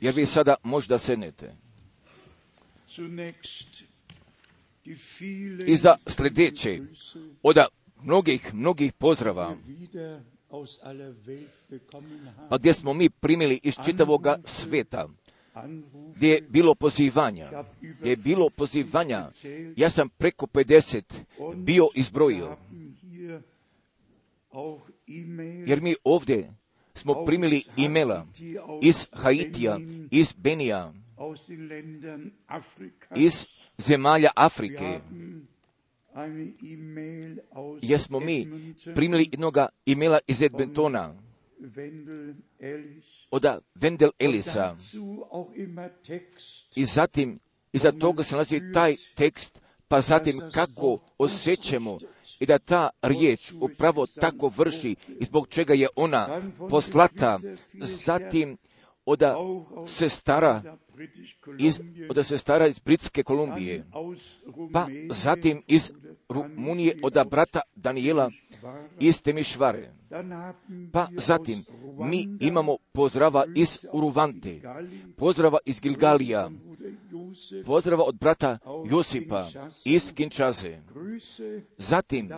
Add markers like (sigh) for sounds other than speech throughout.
Jer vi sada možda vielen I za sljedeće, od mnogih, mnogih pozdrava, pa gdje smo mi primili iz čitavoga sveta, gdje je bilo pozivanja, gdje je bilo pozivanja, ja sam preko 50 bio izbrojio, jer mi ovdje smo primili imela iz Haitija, iz Benija, iz zemalja Afrike, jesmo mi primili jednoga imela iz Edmontona, od Wendel Und Elisa. I zatim, iza toga se nalazi taj tekst, pa zatim kako osjećamo i da ta riječ upravo tako vrši i zbog čega je ona poslata. Zatim, od auch aus sestara British iz, Columbia, od sestara iz Britske Kolumbije, pa zatim iz Rumunije od brata Daniela iz Temišvare. Pa zatim, mi imamo pozdrava iz Uruvante, pozdrava iz Gilgalija, pozdrava od brata Josipa iz Kinčaze. Zatim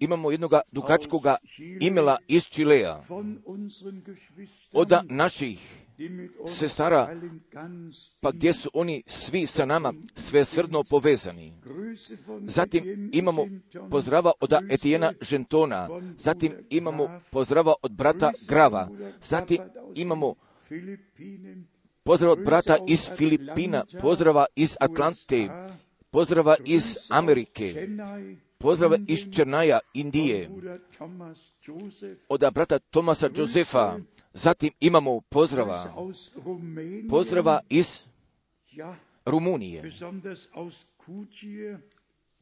imamo jednog dugačkoga imela iz Čilea, Geschwistern, od naših sestara, pa gdje su oni svi sa nama svesrdno povezani. Grüße von Zatim imamo pozdrava od Etijena Žentona, zatim imamo pozdrava od brata Grava, zatim imamo pozdrav od brata iz Filipina, pozdrava iz Atlante, pozdrava iz Amerike, pozdrava iz Černaja, Indije, od brata Tomasa Josefa, zatim imamo pozdrava, pozdrava iz Rumunije,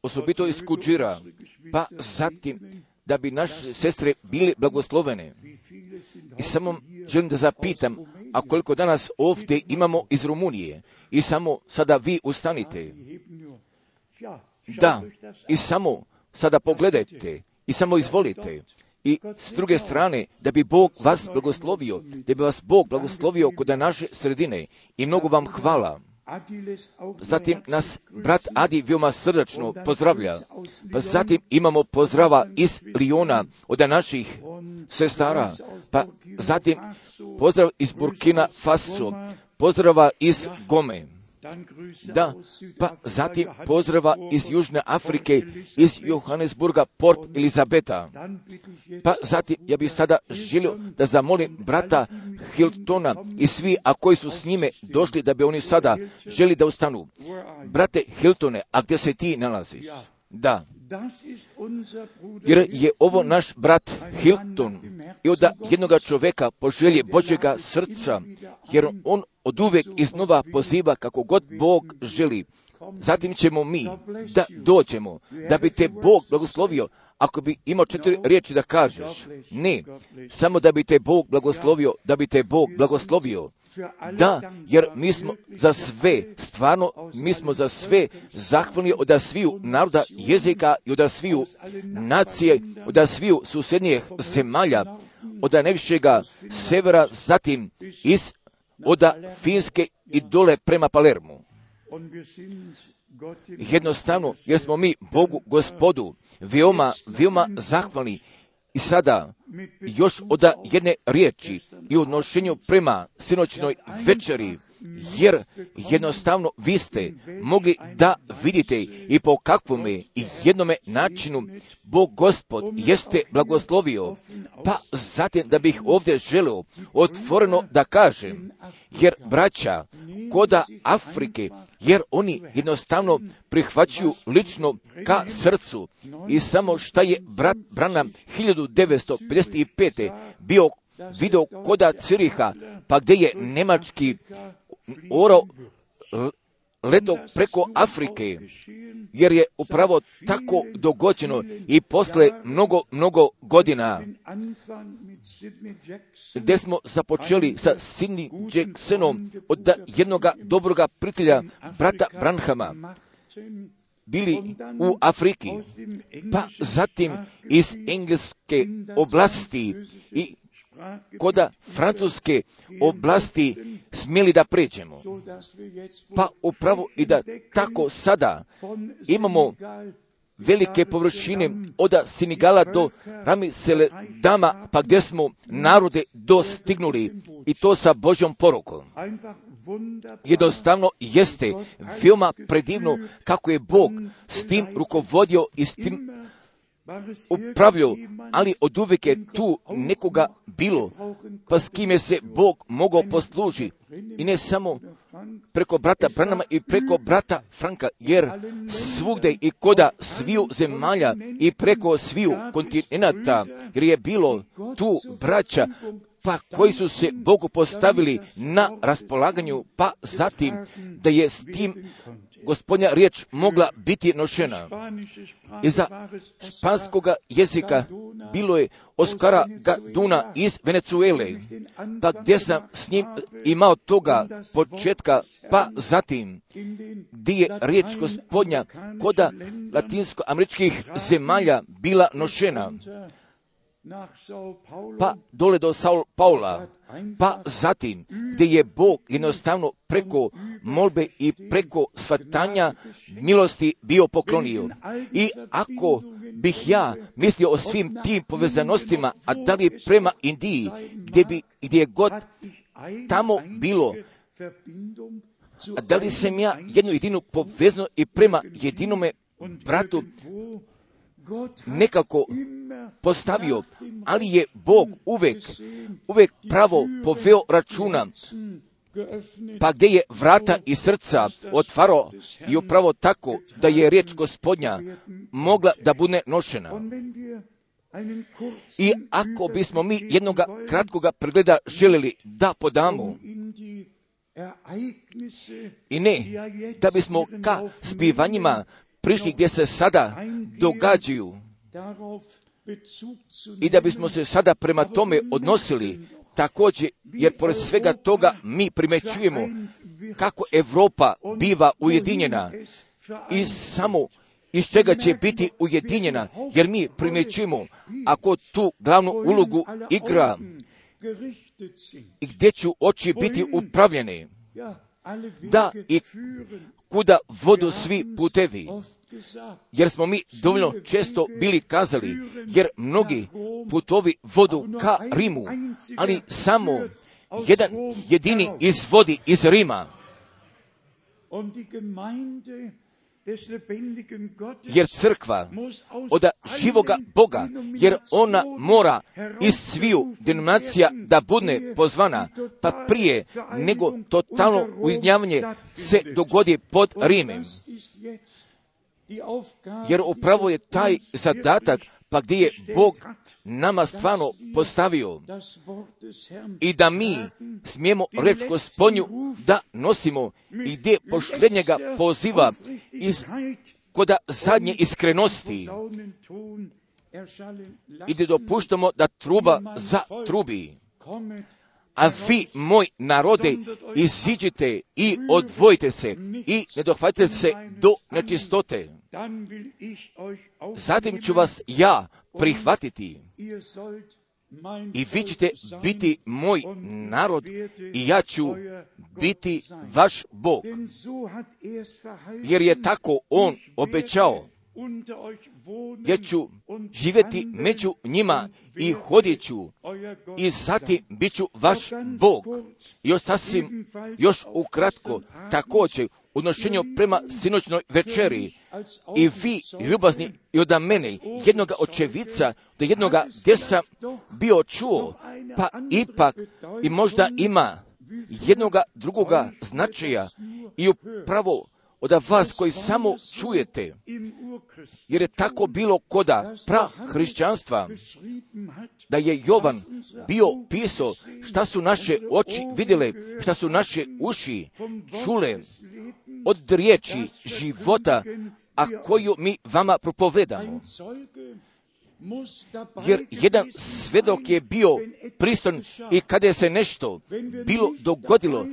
osobito iz Kuđira, pa zatim da bi naše sestre bile blagoslovene. I samo želim da zapitam, a koliko danas ovdje imamo iz Rumunije i samo sada vi ustanite. Da, i samo sada pogledajte i samo izvolite. I s druge strane, da bi Bog vas blagoslovio, da bi vas Bog blagoslovio kod naše sredine i mnogo vam hvala. Zatim nas brat. Adi veoma srdačno pozdravlja. Pa zatim imamo pozdrava iz Liona od naših sestara. Pa zatim pozdrav iz Burkina Faso. Pozdrava iz Gome. Da, pa zatim pozdrava iz Južne Afrike, iz Johannesburga, Port Elizabeta. Pa zatim ja bih sada želio da zamolim brata Hiltona i svi, a koji su s njime došli da bi oni sada želi da ustanu. Brate Hiltone, a gdje se ti nalaziš? Da, Jer je ovo naš brat Hilton. i od jednoga čoveka po želje Božjega srca, jer on od uvek iznova poziva kako god Bog želi. Zatim ćemo mi da dođemo, da bi te Bog blagoslovio, ako bi imao četiri riječi da kažeš. Ne, samo da bi te Bog blagoslovio, da bi te Bog blagoslovio. Da, jer mi smo za sve, stvarno, mi smo za sve zahvalni od sviju naroda, jezika i od sviju nacije, od sviju susjednijih zemalja, od najvišega severa, zatim iz od Finske i dole prema Palermu. Jednostavno, jer smo mi Bogu gospodu veoma, veoma zahvalni. I sada još od jedne riječi i odnošenju prema sinoćnoj večeri, jer jednostavno vi ste mogli da vidite i po kakvome i jednome načinu Bog gospod jeste blagoslovio, pa zatim da bih ovdje želio otvoreno da kažem, jer braća koda Afrike, jer oni jednostavno prihvaćaju lično ka srcu i samo šta je brat Branham 1955. bio video koda Ciriha, pa gdje je nemački oro leto preko Afrike, jer je upravo tako dogođeno i posle mnogo, mnogo godina, gdje smo započeli sa Sidney Jacksonom od jednoga dobroga prijatelja, brata Branhama, bili u Afriki, pa zatim iz engleske oblasti i koda francuske oblasti smjeli da pređemo. Pa upravo i da tako sada imamo velike površine od Sinigala do Rami Dama, pa gdje smo narode dostignuli i to sa Božjom porukom. Jednostavno jeste veoma predivno kako je Bog s tim rukovodio i s tim upravljao, ali od uvijek je tu nekoga bilo, pa s kime se Bog mogao posluži. I ne samo preko brata Branama i preko brata Franka, jer svugde i koda sviju zemalja i preko sviju kontinenta, jer je bilo tu braća pa koji su se Bogu postavili na raspolaganju, pa zatim da je s tim gospodnja riječ mogla biti nošena. Iza španskoga jezika bilo je Oskara Gaduna iz Venezuele, pa gdje sam s njim imao toga početka, pa zatim gdje je riječ gospodnja koda latinsko-američkih zemalja bila nošena pa dole do Saul Paula, pa zatim gdje je Bog jednostavno preko molbe i preko svatanja milosti bio poklonio. I ako bih ja mislio o svim tim povezanostima, a da li prema Indiji, gdje, bi, gdje je god tamo bilo, a da li sam ja jednu jedinu povezno i prema jedinome bratu nekako postavio, ali je Bog uvek, uvek pravo poveo računa, pa gdje je vrata i srca otvaro i upravo tako da je riječ gospodnja mogla da bude nošena. I ako bismo mi jednoga kratkoga pregleda željeli da podamo, i ne, da bismo ka zbivanjima prišli gdje se sada događaju. I da bismo se sada prema tome odnosili također, jer pored svega toga mi primećujemo kako Europa biva ujedinjena. I samo iz čega će biti ujedinjena, jer mi primećujemo ako tu glavnu ulogu igra i gdje ću oči biti upravljene, da i kuda vodu svi putevi. Jer smo mi dovoljno često bili kazali, jer mnogi putovi vodu ka Rimu, ali samo jedan jedini izvodi iz Rima. Jer crkva od živoga Boga, jer ona mora iz sviju denominacija da bude pozvana, pa prije nego totalno ujedinjavanje se dogodi pod Rimem. Jer upravo je taj zadatak pa gdje je Bog nama stvarno postavio? i da mi smijemo reći gospodnju da nosimo. i gdje pošljednjega poziva? Iz koda zadnje iskrenosti. i gdje dopuštamo da truba za trubi. A vi, moj narode, iziđite i odvojite se i ne dohvatite se do nečistote. Zatim ću vas ja prihvatiti i vi ćete biti moj narod i ja ću biti vaš Bog. Jer je tako on obećao. Ja ću živjeti među njima i hodit ću i zatim bit ću vaš Bog. Još sasvim, još ukratko, također odnošenju prema sinoćnoj večeri. i vi, ljubazni, i od mene, jednoga očevica, do jednoga gdje sam bio čuo, pa ipak i možda ima jednoga drugoga značaja i upravo od vas koji samo čujete, jer je tako bilo koda pra hrišćanstva, da je Jovan bio pisao šta su naše oči vidjele, šta su naše uši čule od riječi života, a koju mi vama propovedamo. Jer jedan svedok je bio geschah. i kada je se nešto bilo dogodilo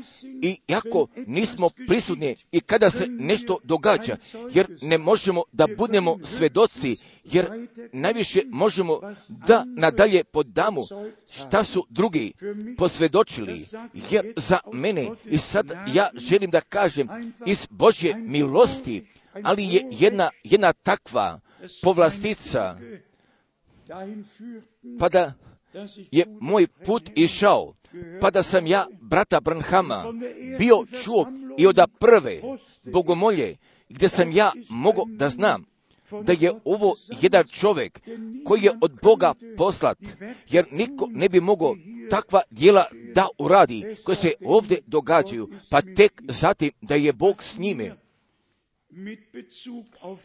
i etwas nismo prisutni i kada se nešto događa, jer ne možemo da budemo svedoci, jer najviše možemo da nadalje podamo šta su drugi posvedočili, jer za mene i sad ja želim da kažem iz Božje milosti, ali je jedna, jedna takva povlastica, pa da je moj put išao, pa da sam ja brata Branhama bio čuo i od prve bogomolje, gdje sam ja mogao da znam da je ovo jedan čovjek koji je od Boga poslat, jer niko ne bi mogao takva djela da uradi koje se ovdje događaju, pa tek zatim da je Bog s njime.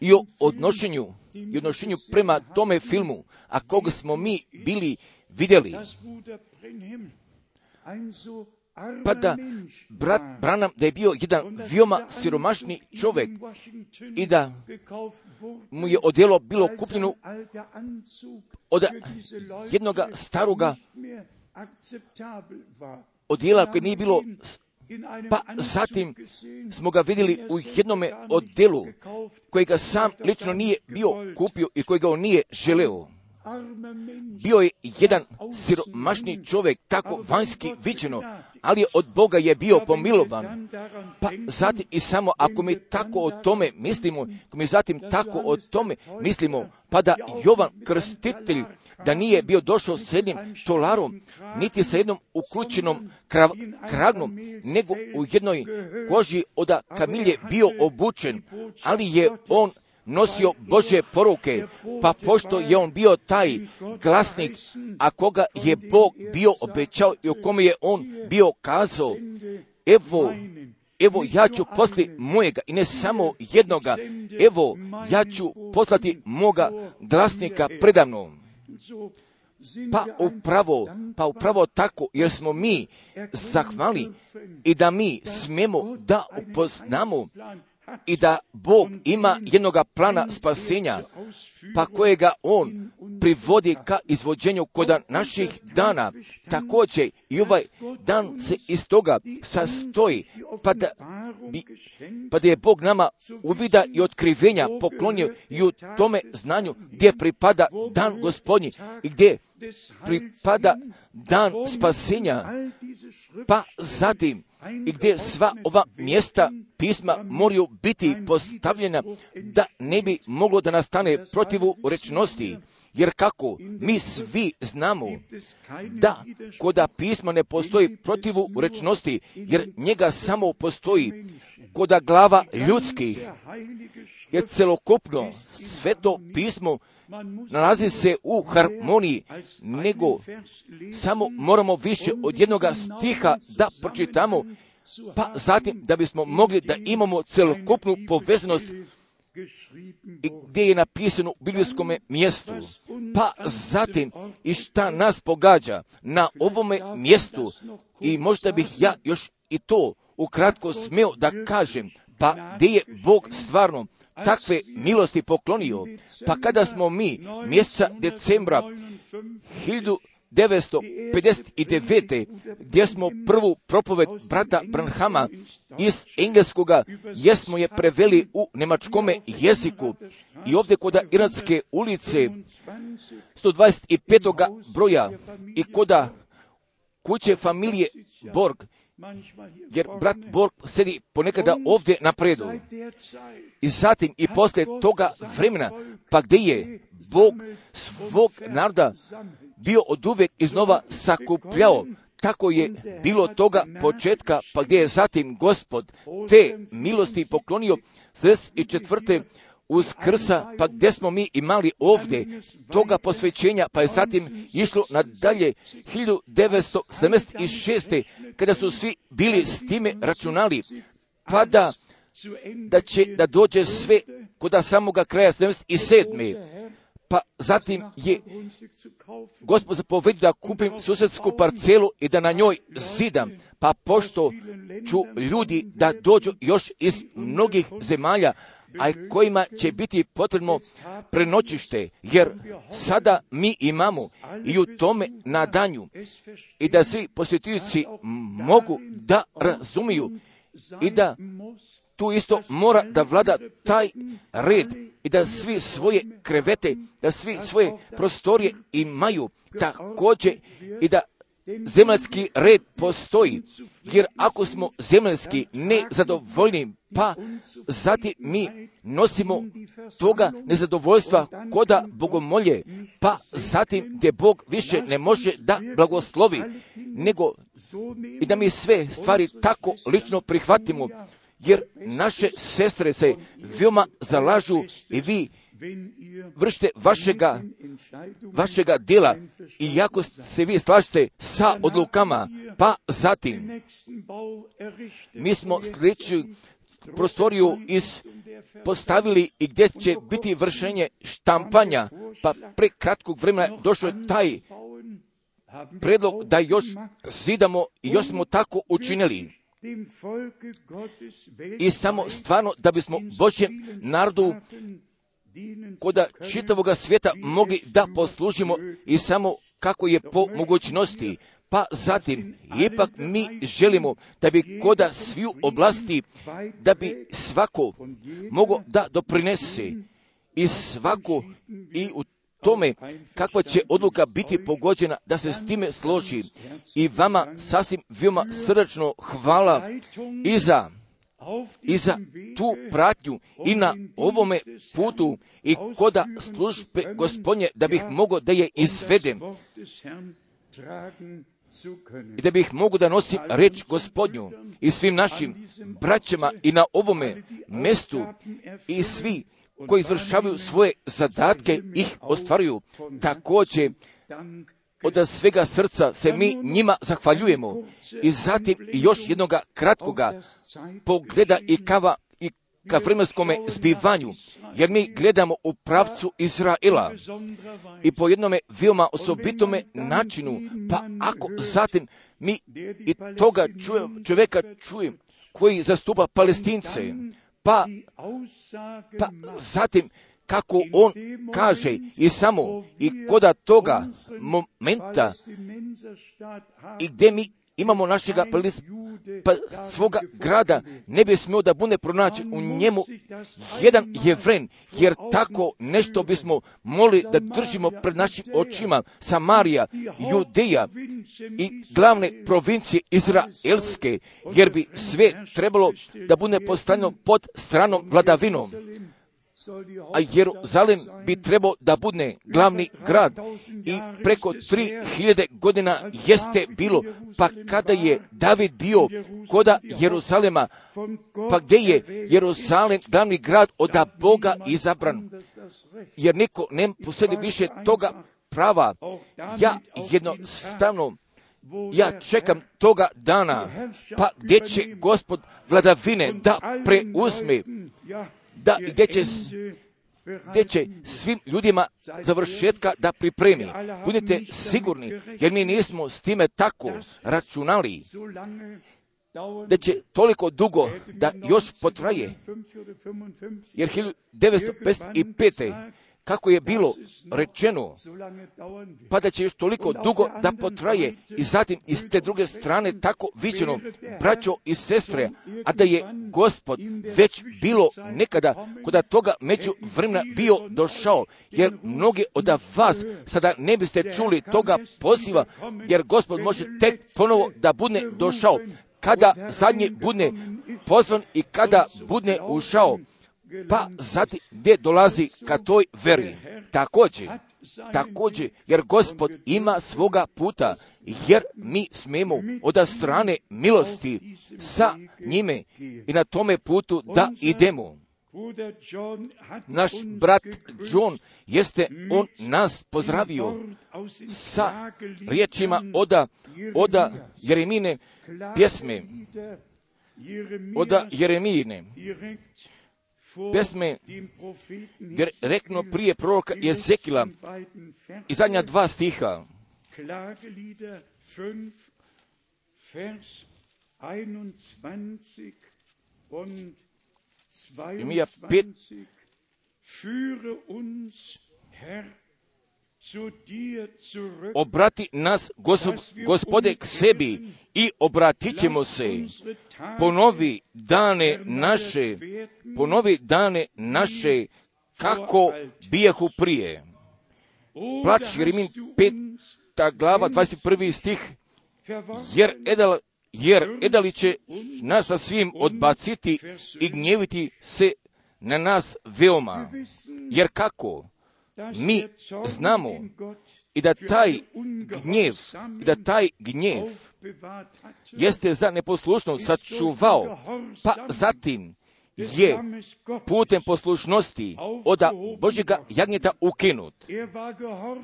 I o odnošenju, i odnošenju prema tome filmu, a koga smo mi bili vidjeli, pa da brat. Branham da je bio jedan veoma dieser siromašni čovjek i da mu je odjelo bilo kupljeno od jednoga staroga odjela koje nije bilo pa zatim smo ga vidjeli er u jednome odjelu gekauft, kojega sam auch lično nije bio kupio i kojega on nije želeo. Bio je jedan siromašni čovjek, tako vanjski viđeno, ali od Boga je bio pomilovan. Pa zatim i samo ako mi tako o tome mislimo, ako mi zatim tako o tome mislimo, pa da Jovan Krstitelj da nije bio došao s jednim tolarom, niti sa jednom uključenom krav, kragnom, nego u jednoj koži od kamilje bio obučen, ali je on nosio Bože poruke, pa pošto je on bio taj glasnik, a koga je Bog bio obećao i o kome je on bio kazao, evo, evo ja ću poslati mojega i ne samo jednoga, evo ja ću poslati moga glasnika predavno. Pa upravo, pa upravo tako, jer smo mi zahvali i da mi smemo da upoznamo i da Bog ima jednoga plana spasenja, pa kojega On privodi ka izvođenju kod naših dana. Također i ovaj dan se iz toga sastoji, pa da, bi, pa da je Bog nama uvida i otkrivenja poklonio i u tome znanju gdje pripada dan gospodnji i gdje pripada dan spasenja, pa zatim i gdje sva ova mjesta pisma moraju biti postavljena da ne bi moglo da nastane protivu rečnosti. Jer kako mi svi znamo da koda pisma ne postoji protivu rečnosti, jer njega samo postoji koda glava ljudskih, jer celokupno sveto pismo nalazi se u harmoniji, nego samo moramo više od jednoga stiha da pročitamo, pa zatim da bismo mogli da imamo celokupnu povezanost gdje je napisano u biblijskom mjestu. Pa zatim i šta nas pogađa? Na ovome mjestu. i možda bih ja još i to ukratko smio da kažem, pa gdje je Bog stvarno takve milosti poklonio, pa kada smo mi mjeseca decembra 1959. gdje smo prvu propoved brata Branhama iz engleskoga, jesmo je preveli u nemačkome jeziku i ovdje kod Iranske ulice 125. broja i koda kuće familije Borg, jer brat Borg sedi ponekada ovdje na predu. I zatim i poslije toga vremena, pa gdje je Bog svog naroda bio od uvijek iznova sakupljao, tako je bilo toga početka, pa gdje je zatim gospod te milosti poklonio i četvrte uskrsa, pa gdje smo mi imali ovdje toga posvećenja, pa je zatim išlo nadalje 1976. kada su svi bili s time računali, pa da, da će da dođe sve kod samoga kraja 77. Pa zatim je gospod zapovedio da kupim susjedsku parcelu i da na njoj zidam. Pa pošto ću ljudi da dođu još iz mnogih zemalja, a kojima će biti potrebno prenoćište, jer sada mi imamo i u tome nadanju i da svi posjetitelji mogu da razumiju i da tu isto mora da vlada taj red i da svi svoje krevete, da svi svoje prostorije imaju također i da zemaljski red postoji, jer ako smo zemaljski nezadovoljni, pa zatim mi nosimo toga nezadovoljstva koda bogomolje, pa zatim gdje Bog više ne može da blagoslovi, nego i da mi sve stvari tako lično prihvatimo, jer naše sestre se veoma zalažu i vi vršite vašega, vašega djela i jako se vi slažete sa odlukama, pa zatim mi smo sljedeću prostoriju iz postavili i gdje će biti vršenje štampanja, pa pre kratkog vremena došao je taj predlog da još zidamo i još smo tako učinili. I samo stvarno da bismo Božjem narodu koda čitavoga svijeta mogli da poslužimo i samo kako je po mogućnosti. Pa zatim, ipak mi želimo da bi koda sviju oblasti, da bi svako mogo da doprinese i svako i u tome kakva će odluka biti pogođena da se s time složi. I vama sasvim veoma srdačno hvala i za i za tu pratnju i na ovome putu i koda službe gospodnje da bih mogao da je izvedem i da bih mogu da nosim reč gospodnju i svim našim braćama i na ovome mestu i svi koji izvršavaju svoje zadatke ih ostvaruju. Također od svega srca se mi njima zahvaljujemo i zatim još jednoga kratkoga pogleda i kava i ka vremenskome zbivanju, jer mi gledamo u pravcu Izraela i po jednome veoma osobitome načinu, pa ako zatim mi i toga čovjeka čujem koji zastupa palestince, pa, pa zatim kako on kaže i samo i koda toga momenta i gdje mi imamo našega pa svoga grada, ne bi smio da bude pronaći u njemu jedan jevren, jer tako nešto bismo mogli da držimo pred našim očima. Samarija, Judeja i glavne provincije Izraelske, jer bi sve trebalo da bude postavljeno pod stranom vladavinom a Jeruzalem bi trebao da bude glavni grad i preko tri hiljade godina jeste bilo, pa kada je David bio koda Jeruzalema, pa gdje je Jeruzalem glavni grad od Boga izabran, jer niko ne posjedi više toga prava. Ja jednostavno ja čekam toga dana, pa gdje će gospod vladavine da preuzme da gdje će, gdje će svim ljudima završetka da pripremi. Budite sigurni, jer mi nismo s time tako računali da će toliko dugo da još potraje. Jer 1955 kako je bilo rečeno, pa da će još toliko dugo da potraje i zatim iz te druge strane tako viđeno, braćo i sestre, a da je gospod već bilo nekada kod toga među vremena bio došao, jer mnogi od vas sada ne biste čuli toga poziva, jer gospod može tek ponovo da bude došao, kada zadnji bude pozvan i kada bude ušao pa zatim gdje dolazi ka toj veri. Također, također, jer gospod ima svoga puta, jer mi smemo od strane milosti sa njime i na tome putu da idemo. Naš brat John jeste on nas pozdravio sa riječima oda, oda Jeremine pjesme, oda Jeremine pesme rekno prije proroka Jezekila. i zadnja dva stiha. Jeremija 5, obrati nas, gospode, k sebi i obratit ćemo se. Ponovi dane naše, ponovi dane naše, kako bijahu prije. Jeremin du 5. uns Ta glava, 21. stih, jer edal, jer edali će nas sa svim odbaciti i gnjeviti se na nas veoma. Jer kako? Mi znamo I da taj gnjev, i da taj gnjev jeste za neposlušnost sačuvao, pa zatim je putem poslušnosti od Božjega jagnjeta ukinut, Er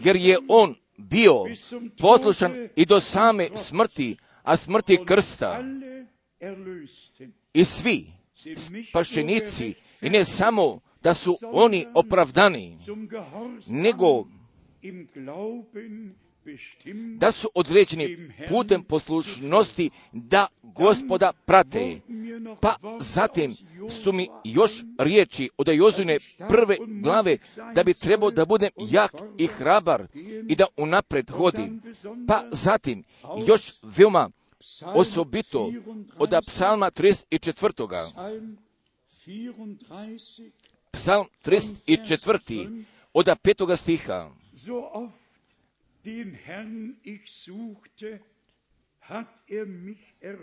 jer je on bio poslušan i do same smrti, a smrti krsta. I svi spašenici, i ne samo da su oni opravdani, nego da su određeni putem poslušnosti da gospoda prate. Pa zatim su mi još riječi od Jozune prve glave da bi trebao da budem jak i hrabar i da unapred hodim. Pa zatim još veoma osobito od psalma 34. Psalm 34, Psalm 34. od petoga stiha. er.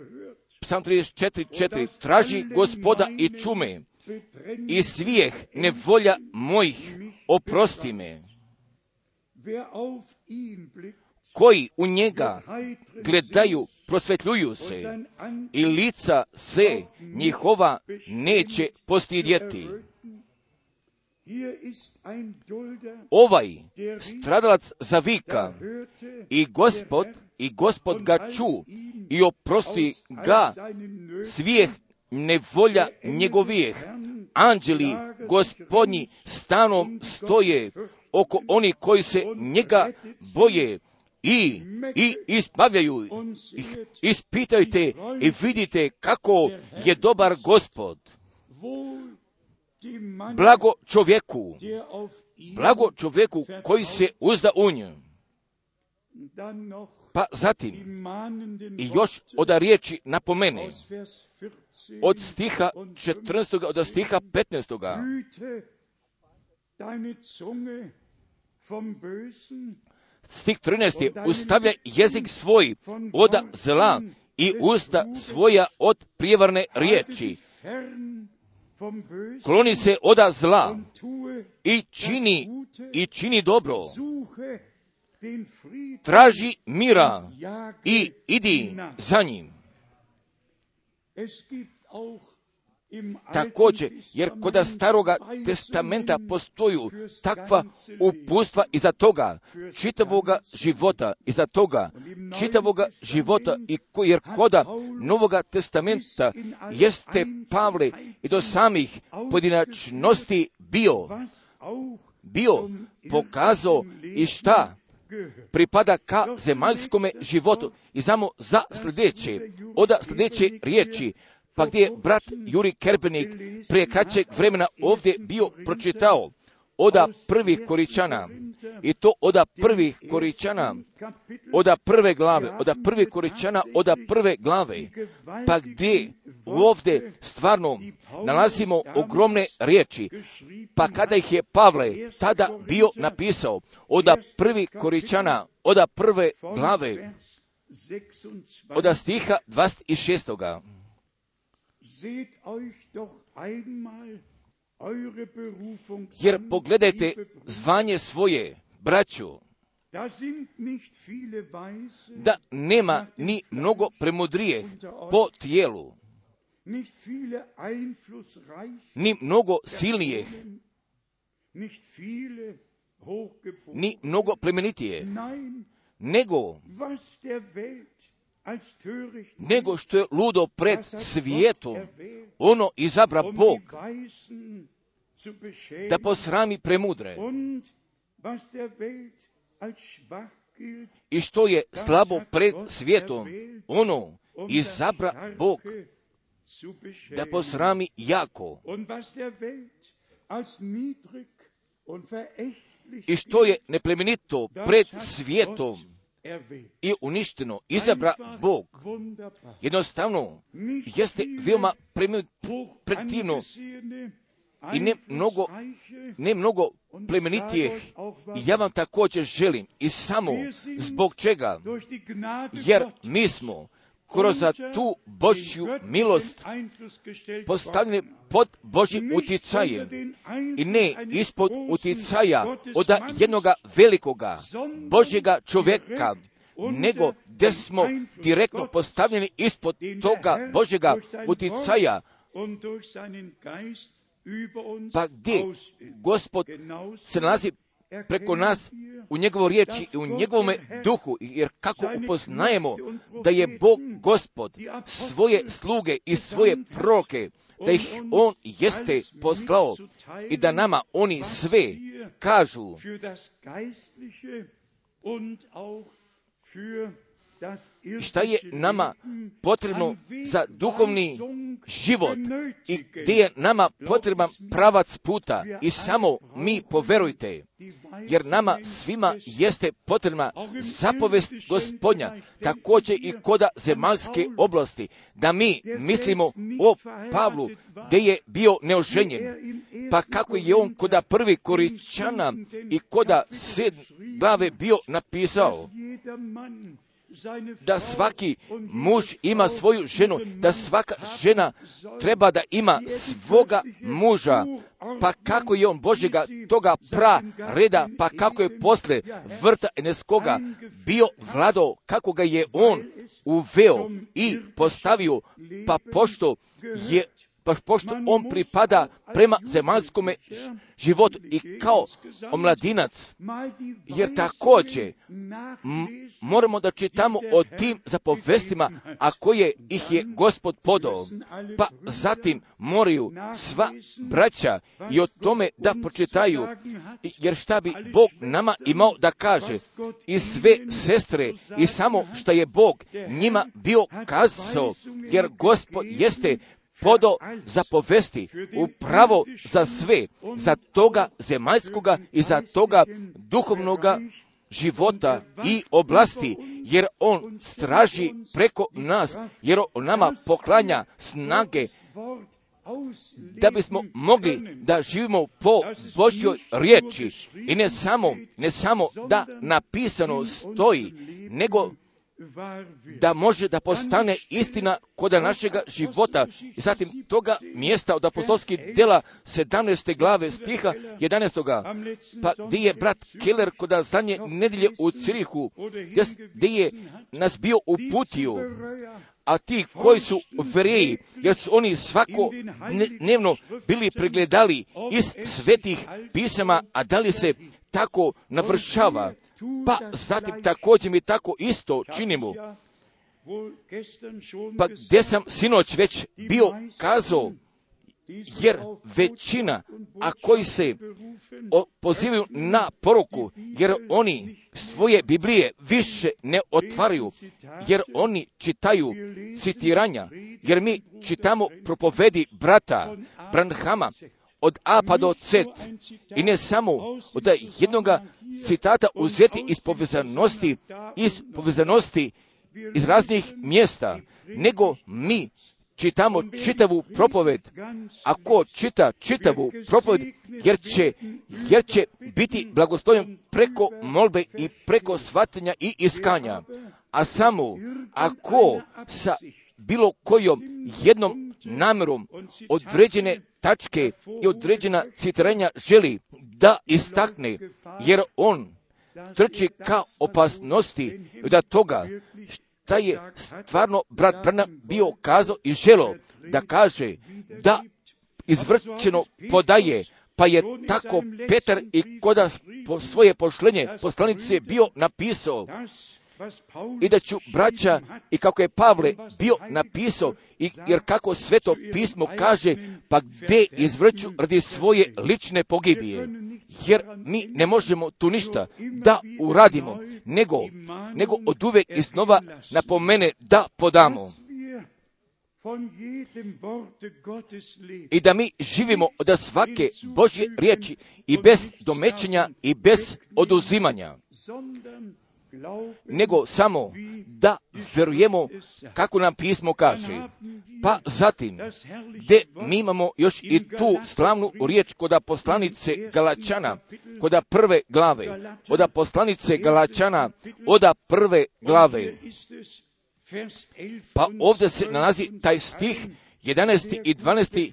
Psalm 34.4. Traži gospoda i čume i svijeh nevolja mojih oprosti me. Koji u njega gledaju, prosvetljuju se i lica se njihova neće postidjeti. Ovaj stradalac zavika i gospod, i gospod ga ču i oprosti ga svijeh nevolja njegovijeh. Anđeli gospodnji stanom stoje oko oni koji se njega boje i, i ispavljaju ih. Ispitajte i vidite kako je dobar gospod. Blago čovjeku, blago čovjeku koji se uzda u nju. Pa zatim i još od riječi napomene, aus Vers 14 od stiha und 14. od stiha 15. Hüte deine Zunge vom Bösen Stih 13. Ustavlja jezik svoj od zla i usta svoja od prijevarne riječi. Kloni se od zla i čini, i čini dobro. Traži mira i idi za njim. Također, jer kod staroga testamenta postoju takva upustva iza toga, čitavoga života, iza toga, čitavoga života, i jer koda Novoga testamenta jeste Pavle i do samih pojedinačnosti bio, bio pokazao i šta pripada ka zemaljskome životu. I samo za sljedeće, od sljedeće riječi, pa gdje je brat Juri Kerbenik prije kraćeg vremena ovdje bio pročitao? Oda prvih koričana. I to oda prvih koričana, oda prve glave, oda prvih koričana, oda prve glave, pa gdje? Ovdje stvarno nalazimo ogromne riječi, pa kada ih je Pavle tada bio napisao, oda prvih koričana, oda prve glave, oda stiha 26. Jer pogledajte zvanje svoje, braću, Da sind nicht viele Weise, da nema ni mnogo premudrijeh po tijelu, nicht viele einflussreich, ni mnogo silnijeh, nicht viele hochgeboren. ni mnogo plemenitije, nego, nego što je ludo pred svijetom, ono izabra um Bog, da posrami premudre, i što je slabo pred svijetom, ono izabra Bog, da posrami jako. I što je neplemenito pred svijetom. I uništeno, izabra Bog. Wunderbar. Jednostavno, jeste veoma angesehene, i ne mnogo, ne mnogo plemenitijeh. I ja vam također želim i samo zbog čega, jer mi smo kroz tu Božju milost postavljeni pod Božjim uticajem i ne ispod uticaja od jednoga velikoga Božjega čovjeka, nego da smo direktno postavljeni ispod toga Božjega uticaja, pa gdje Gospod se nalazi preko nas u njegovoj riječi i u njegovome duhu, jer kako upoznajemo da je Bog Gospod svoje sluge i svoje proke, da ih On jeste poslao i da nama oni sve kažu šta je nama potrebno za duhovni život? I gdje je nama potreban pravac puta? i samo mi poverujte, jer nama svima jeste potrebna zapovest gospodnja, također i koda zemaljske oblasti, da mi mislimo o Pavlu, gdje je bio neoženjen, pa kako je on koda prvi koričana i koda sed glave bio napisao, da svaki muž ima svoju ženu, da svaka žena treba da ima svoga muža, pa kako je on Božega toga pra reda, pa kako je posle vrta Eneskoga bio vlado, kako ga je on uveo i postavio, pa pošto je pa pošto on pripada prema zemaljskome životu i kao omladinac, jer također moramo da čitamo o tim zapovestima, a koje ih je gospod podao, pa zatim moraju sva braća i o tome da počitaju, jer šta bi Bog nama imao da kaže? i sve sestre i samo što je Bog njima bio kazao, jer gospod jeste podo zapovesti upravo za sve, za toga zemaljskoga i za toga duhovnoga života i oblasti, jer on straži preko nas, jer on nama poklanja snage da bismo mogli da živimo po Božjoj riječi. I ne samo, ne samo da napisano stoji, nego da može da postane istina kod našega života. I zatim toga mjesta od apostolskih dela 17. glave stiha 11. Pa gdje je brat Keller kod zadnje nedjelje u Cirihu, gdje je nas bio uputio, a ti koji su vereji, jer su oni svako dnevno bili pregledali iz svetih pisama, a da li se tako navršava. Pa zatim također mi tako isto činimo. Pa gdje sam sinoć već bio kazao, jer većina, a koji se pozivaju na poruku, jer oni svoje Biblije više ne otvaraju, jer oni čitaju citiranja, jer mi čitamo propovedi brata Branhama, od A pa do C i ne samo od jednoga citata uzeti iz povezanosti, iz povezanosti iz raznih mjesta, nego mi čitamo čitavu propoved. Ako čita čitavu propoved, jer će, jer će biti blagoslovljen preko molbe i preko shvatanja i iskanja. A samo ako sa bilo kojom jednom namjerom određene tačke i određena citrenja želi da istakne, jer on trči ka opasnosti da toga šta je stvarno brat Brana bio kazao i želo da kaže da izvrćeno podaje, pa je tako Petar i koda svoje pošlenje poslanice bio napisao i da ću braća i kako je Pavle bio napisao i jer kako sveto pismo kaže pa gdje izvrću radi svoje lične pogibije. jer mi ne možemo tu ništa da uradimo nego, nego od uvek iznova napomene da podamo. I da mi živimo od svake Božje riječi i bez domećenja i bez oduzimanja, nego samo da vjerujemo kako nam pismo kaže. Pa zatim, gdje mi imamo još i tu slavnu riječ koda poslanice Galačana, koda prve glave, oda poslanice Galačana, oda prve glave. Pa ovdje se nalazi taj stih 11. i 12.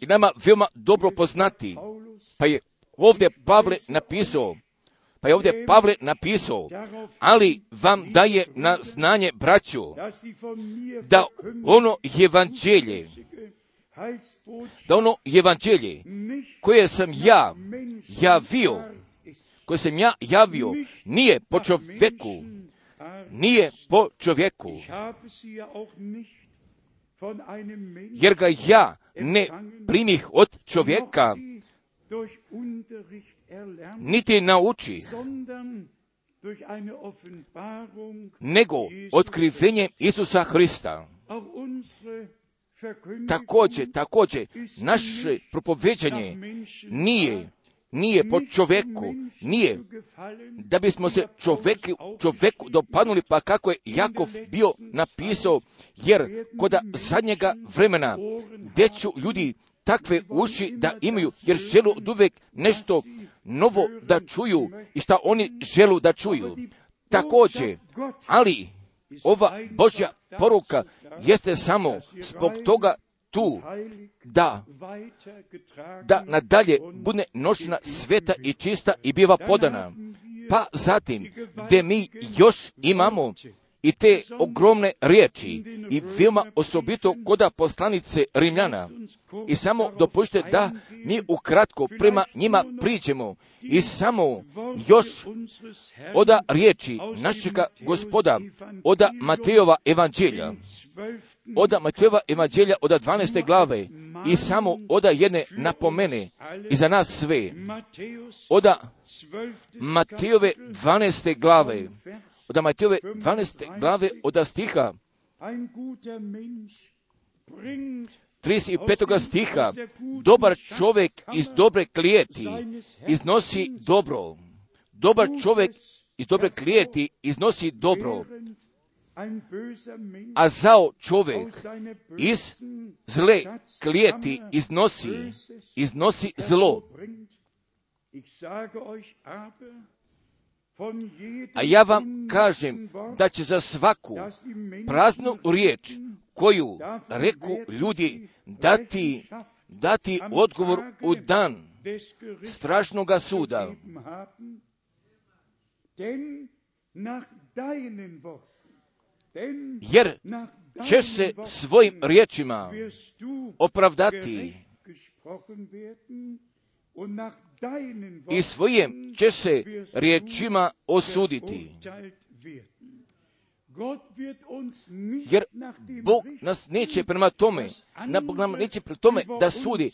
i nama veoma dobro poznati. Pa je ovdje Pavle napisao, pa je ovdje Pavle napisao, ali vam daje na znanje braću, da ono evanđelje, da ono evanđelje koje sam ja javio, koje sam ja javio, nije po čovjeku, nije po čovjeku, jer ga ja ne primih od čovjeka, niti nauči, nego otkrivenje Isusa Hrista. Također, također, naše propoveđanje nije nije po čovjeku, nije da bismo se čovjeku, čovjeku dopadnuli, pa kako je Jakov bio napisao, jer koda zadnjega vremena, gdje ću ljudi takve uši da imaju, jer želu od uvijek nešto novo da čuju i šta oni želu da čuju. Također, ali ova Božja poruka jeste samo zbog toga tu da, da nadalje bude nošna sveta i čista i biva podana. Pa zatim, gdje mi još imamo i te ogromne riječi i veoma osobito koda poslanice Rimljana. I samo dopušte da mi ukratko prema njima priđemo i samo još oda riječi našega gospoda, oda Matejova evanđelja, oda Matejova evanđelja, oda 12. glave i samo oda jedne napomene i za nas sve. Oda Matejove 12. glave, oda Matejove 12. glave, oda stiha 35. stiha, dobar čovjek iz dobre klijeti iznosi dobro. Dobar čovjek iz dobre klijeti iznosi dobro. A zao čovjek iz zle klijeti iznosi, iznosi zlo. A ja vam kažem da će za svaku praznu riječ koju reku ljudi dati, dati odgovor u dan strašnoga suda. Jer će se svojim riječima opravdati i svojim će se riječima osuditi. Jer Bog nas neće prema tome, Bog nam neće prema tome da sudi.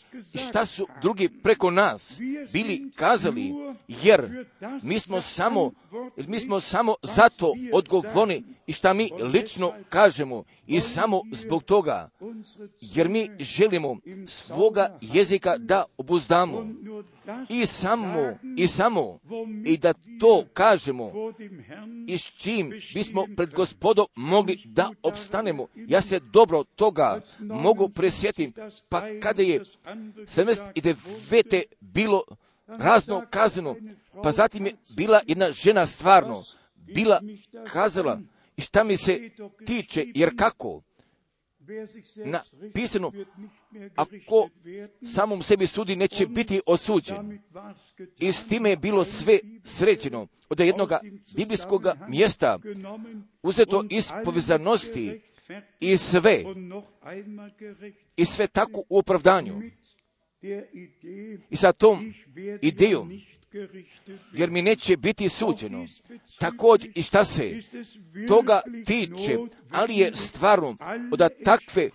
Šta su drugi preko nas bili kazali, jer mi smo samo, mi smo samo zato odgovorni. I šta mi lično kažemo? I samo zbog toga, jer mi želimo svoga jezika da obuzdamo i samo, i samo, i da to kažemo i s čim bismo pred gospodom mogli da opstanemo. Ja se dobro toga mogu presjetim, pa kada je 79. bilo razno kazano, pa zatim je bila jedna žena stvarno, bila kazala, i šta mi se tiče, jer kako? Napisano, ako samom sebi sudi, neće biti osuđen. I s time je bilo sve sređeno. Od jednog biblijskog mjesta uzeto iz povezanosti i sve, i sve tako u opravdanju. I sa tom idejom jer mi neće biti suđeno. Također i šta se toga tiče, ali je stvarno od takve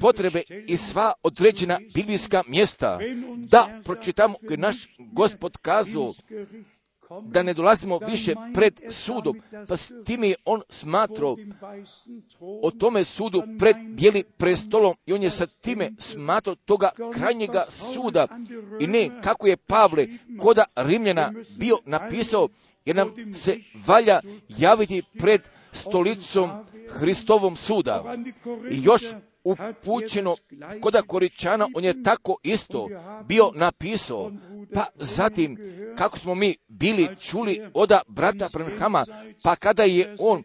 potrebe i sva određena biblijska mjesta da pročitamo koji naš gospod kazao da ne dolazimo više pred sudom, pa s time je on smatrao o tome sudu pred bijeli prestolom i on je sa time smatrao toga krajnjega suda i ne kako je Pavle koda Rimljana bio napisao jer nam se valja javiti pred stolicom Hristovom suda. I još upućeno koda Koričana, on je tako isto bio napisao. Pa zatim, kako smo mi bili čuli oda brata Branhama, pa kada je on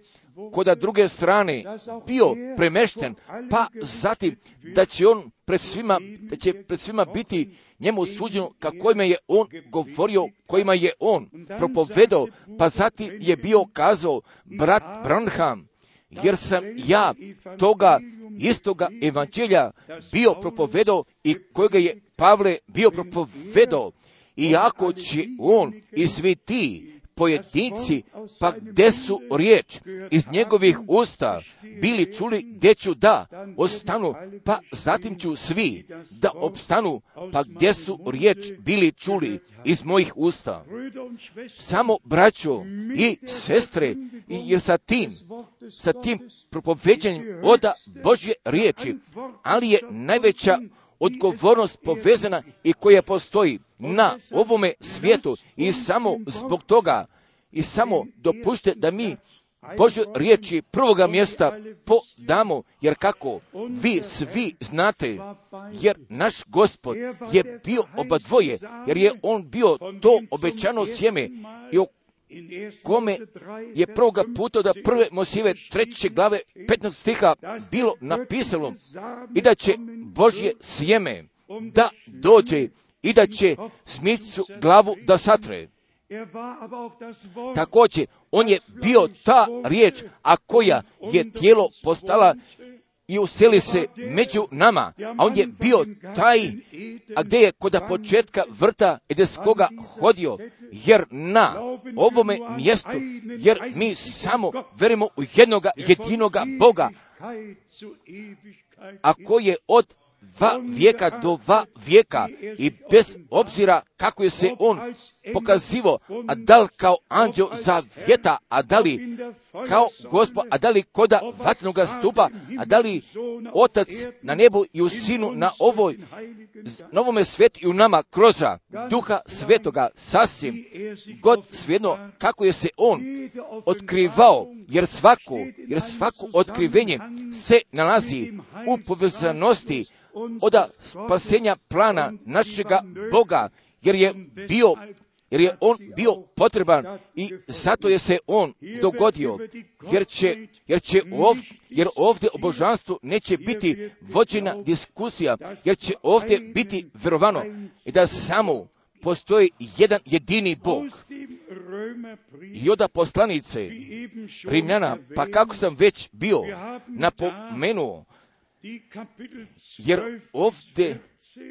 koda druge strane bio premešten, pa zatim da će on pred svima, da će pred svima biti njemu suđeno kako je on govorio, kojima je on propovedao, pa zatim je bio kazao brat Branham, jer sam ja toga istoga evanđelja bio propovedao i kojega je Pavle bio propovedao. I ako će on i svi ti pojedinci, pa gdje su riječ iz njegovih usta bili čuli gdje ću da ostanu, pa zatim ću svi da opstanu, pa gdje su riječ bili čuli iz mojih usta. Samo braćo i sestre, jer sa tim, sa tim propoveđenjem oda Božje riječi, ali je najveća odgovornost povezana i koja postoji na ovome svijetu. I samo zbog toga i samo dopušte da mi Božoj riječi prvoga mjesta podamo, jer kako vi svi znate, jer naš gospod je bio oba dvoje, jer je on bio to obećano sjeme i o kome je prvoga puta da prve Mosive treće glave 15 stiha bilo napisano i da će Božje sjeme da dođe i da će smicu glavu da satre. Također, on je bio ta riječ, a koja je tijelo postala i useli se među nama, a on je bio taj, a gdje je kod početka vrta i gdje s koga hodio, jer na ovome mjestu, jer mi samo verimo u jednoga jedinoga Boga, a koji je od dva vijeka do dva vijeka. I bez obzira kako je se on pokazivo, a da li kao anđel za vjeta, a da li kao gospod, a da li koda vatnoga stupa, a da li otac na nebu i u sinu na ovoj novome svijetu i u nama kroza duha svetoga sasvim. God svejedno kako je se on otkrivao, jer svako, jer svako otkrivenje se nalazi u povezanosti od spasenja plana našega Boga, jer je bio jer je on bio potreban i zato je se on dogodio, jer će, jer će ovdje, jer ovdje o božanstvu neće biti vođena diskusija, jer će ovdje biti verovano da samo postoji jedan jedini Bog. I oda poslanice Rimljana, pa kako sam već bio napomenuo, jer ovdje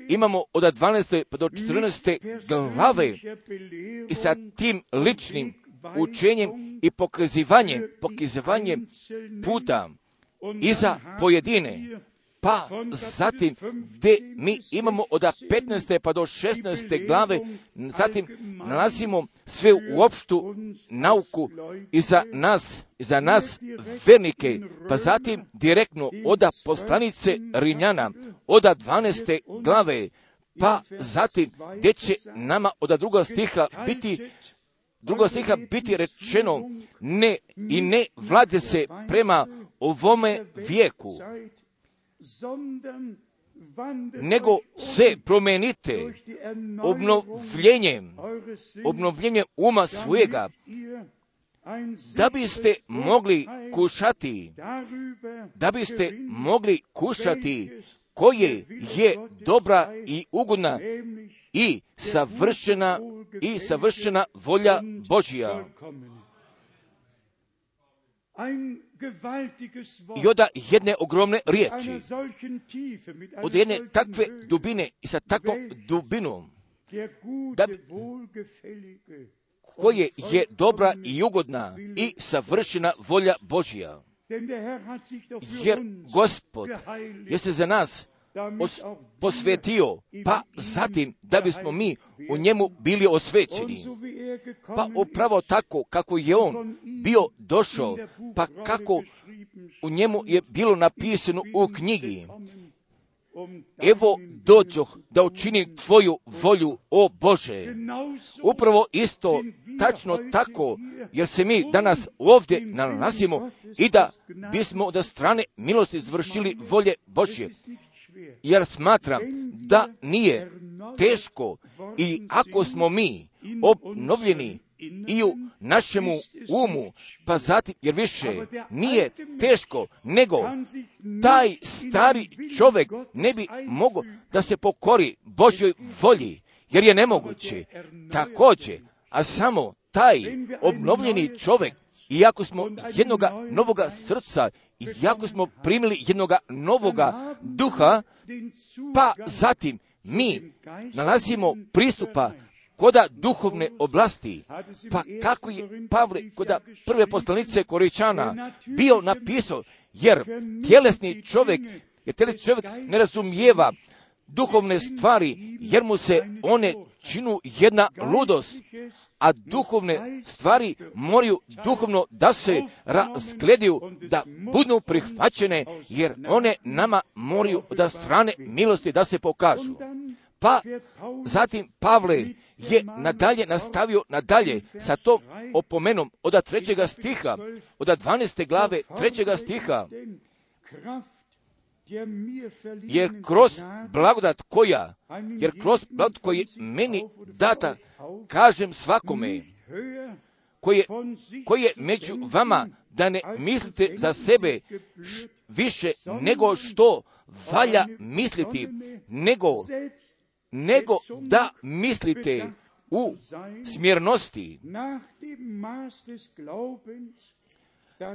imamo od 12. pa do 14. glave i sa tim ličnim učenjem i pokazivanjem, pokazivanjem puta i za pojedine, pa zatim gdje mi imamo od 15. pa do 16. glave, zatim nalazimo sve u opštu nauku i za nas, i za nas vernike, pa zatim direktno od poslanice Rimljana, od 12. glave, pa zatim gdje će nama od druga stiha biti drugo stiha biti rečeno ne i ne vlade se prema ovome vijeku, nego se promenite. obnovljenjem, obnovljenjem uma svojega, da biste mogli kušati, da biste mogli kušati koje je dobra i ugodna i savršena i savršena volja Božja. I od jedne ogromne riječi, od jedne takve dubine i sa takvom dubinom, da koje je dobra i ugodna i savršena volja Božja. Jer Gospod je se za nas posvetio, pa zatim da bismo mi u njemu bili osvećeni. Pa upravo tako kako je on bio došao, pa kako u njemu je bilo napisano u knjigi. Evo dođoh da učinim tvoju volju, o Bože. Upravo isto, tačno tako, jer se mi danas ovdje nalazimo i da bismo od strane milosti izvršili volje Božje. Jer smatram da nije teško i ako smo mi obnovljeni i u našemu umu, pa zatim, jer više nije teško, nego taj stari čovjek ne bi mogao da se pokori Božjoj volji, jer je nemoguće. Također, a samo taj obnovljeni čovjek, iako smo jednoga novoga srca, iako smo primili jednoga novoga duha, pa zatim mi nalazimo pristupa koda duhovne oblasti, pa kako je Pavle koda prve poslanice Koričana bio napisao, jer tjelesni čovjek, jer tjelesni čovjek ne razumijeva duhovne stvari, jer mu se one činu jedna ludost, a duhovne stvari moraju duhovno da se razgledaju, da budu prihvaćene, jer one nama moraju da strane milosti da se pokažu. Pa zatim Pavle je nadalje nastavio nadalje sa tom opomenom od trećega stiha, od 12. glave trećega stiha, jer kroz blagodat koja, jer kroz blagodat koji meni data, kažem svakome, koji je, koji je među vama, da ne mislite za sebe više nego što valja misliti, nego nego da mislite u smjernosti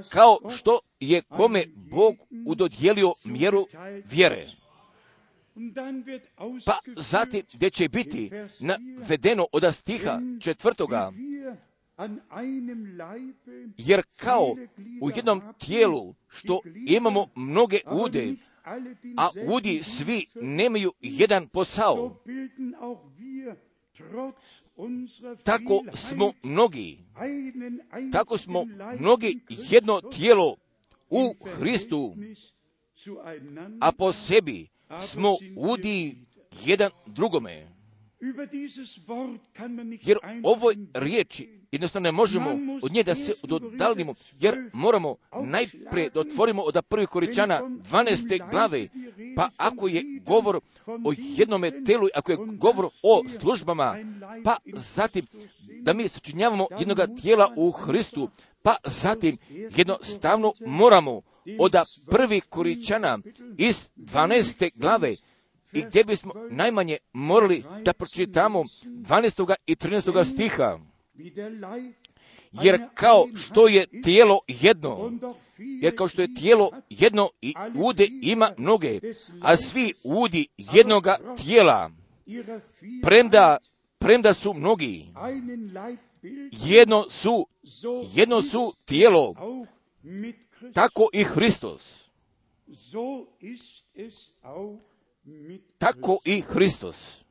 kao što je kome Bog udodjelio mjeru vjere. Pa zatim gdje će biti navedeno od stiha četvrtoga, jer kao u jednom tijelu što imamo mnoge ude, a udi svi nemaju jedan posao. Tako smo mnogi, tako smo mnogi jedno tijelo u Hristu, a po sebi smo udi jedan drugome. Jer ovoj riječi jednostavno ne možemo od nje da se dodalimo, jer moramo najprije da otvorimo od prvih koričana 12. glave, pa ako je govor o jednome telu, ako je govor o službama, pa zatim da mi sačinjavamo jednoga tijela u Hristu, pa zatim jednostavno moramo od prvih koričana iz 12. glave i gdje bismo najmanje morali da pročitamo 12. i 13. stiha. Jer kao što je tijelo jedno, jer kao što je tijelo jedno i ude ima noge, a svi udi jednoga tijela, premda, premda su mnogi, jedno su, jedno su tijelo, tako i Hristos. Tako i Hristos.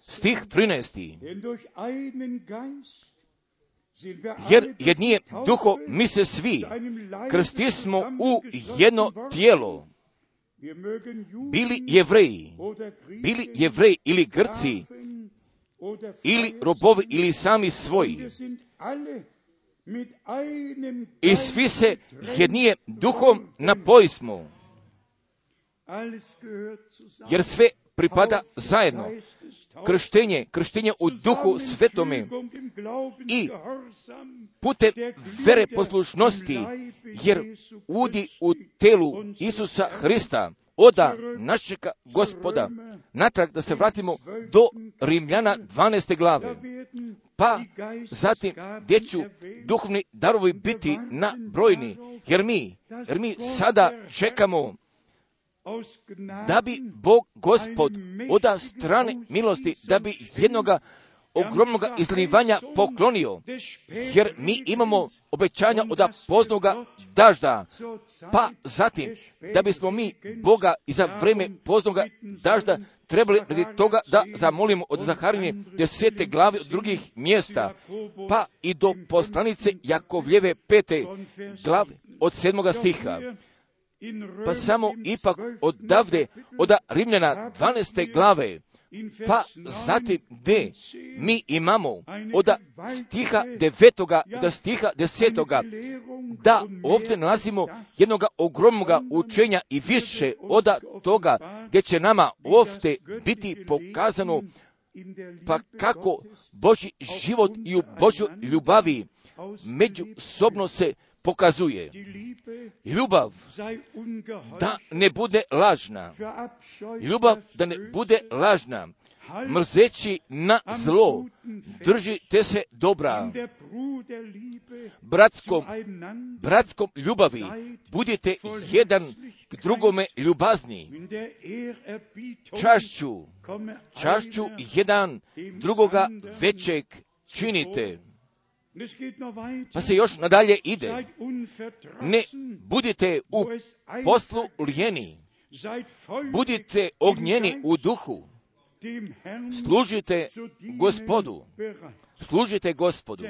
Stih 13. Jer jednije duho mi se svi krsti smo u jedno tijelo. Bili jevreji, bili jevreji ili grci, ili robovi ili sami svoji. I svi se jednije duhom napojsmo. Jer sve pripada zajedno. Krštenje, krštenje u duhu svetome i putem vere poslušnosti, jer udi u telu Isusa Hrista, oda našega gospoda, natrag da se vratimo do Rimljana 12. glave. Pa zatim gdje ću duhovni darovi biti na brojni, jer mi, jer mi sada čekamo da bi Bog gospod oda strane milosti, da bi jednoga ogromnog izlivanja poklonio, jer mi imamo obećanja od poznoga dažda, pa zatim, da bismo mi Boga i za vreme poznoga dažda trebali radi toga da zamolimo od Zaharinje desete glave od drugih mjesta, pa i do poslanice Jakovljeve pete glave od sedmoga stiha. Pa samo ipak odavde, od Rimljana 12. glave, pa zatim gdje mi imamo od stiha devetoga do stiha desetoga, da ovdje nalazimo jednog ogromnog učenja i više od toga gdje će nama ovdje biti pokazano pa kako Boži život i u Božju ljubavi međusobno se pokazuje. Ljubav da ne bude lažna. Ljubav da ne bude lažna. Mrzeći na zlo, držite se dobra. Bratskom, bratskom ljubavi budite jedan k drugome ljubazni. Čašću, čašću jedan drugoga većeg činite. Pa se još nadalje ide. Ne budite u poslu lijeni. Budite ognjeni u duhu. Služite gospodu. Služite gospodu.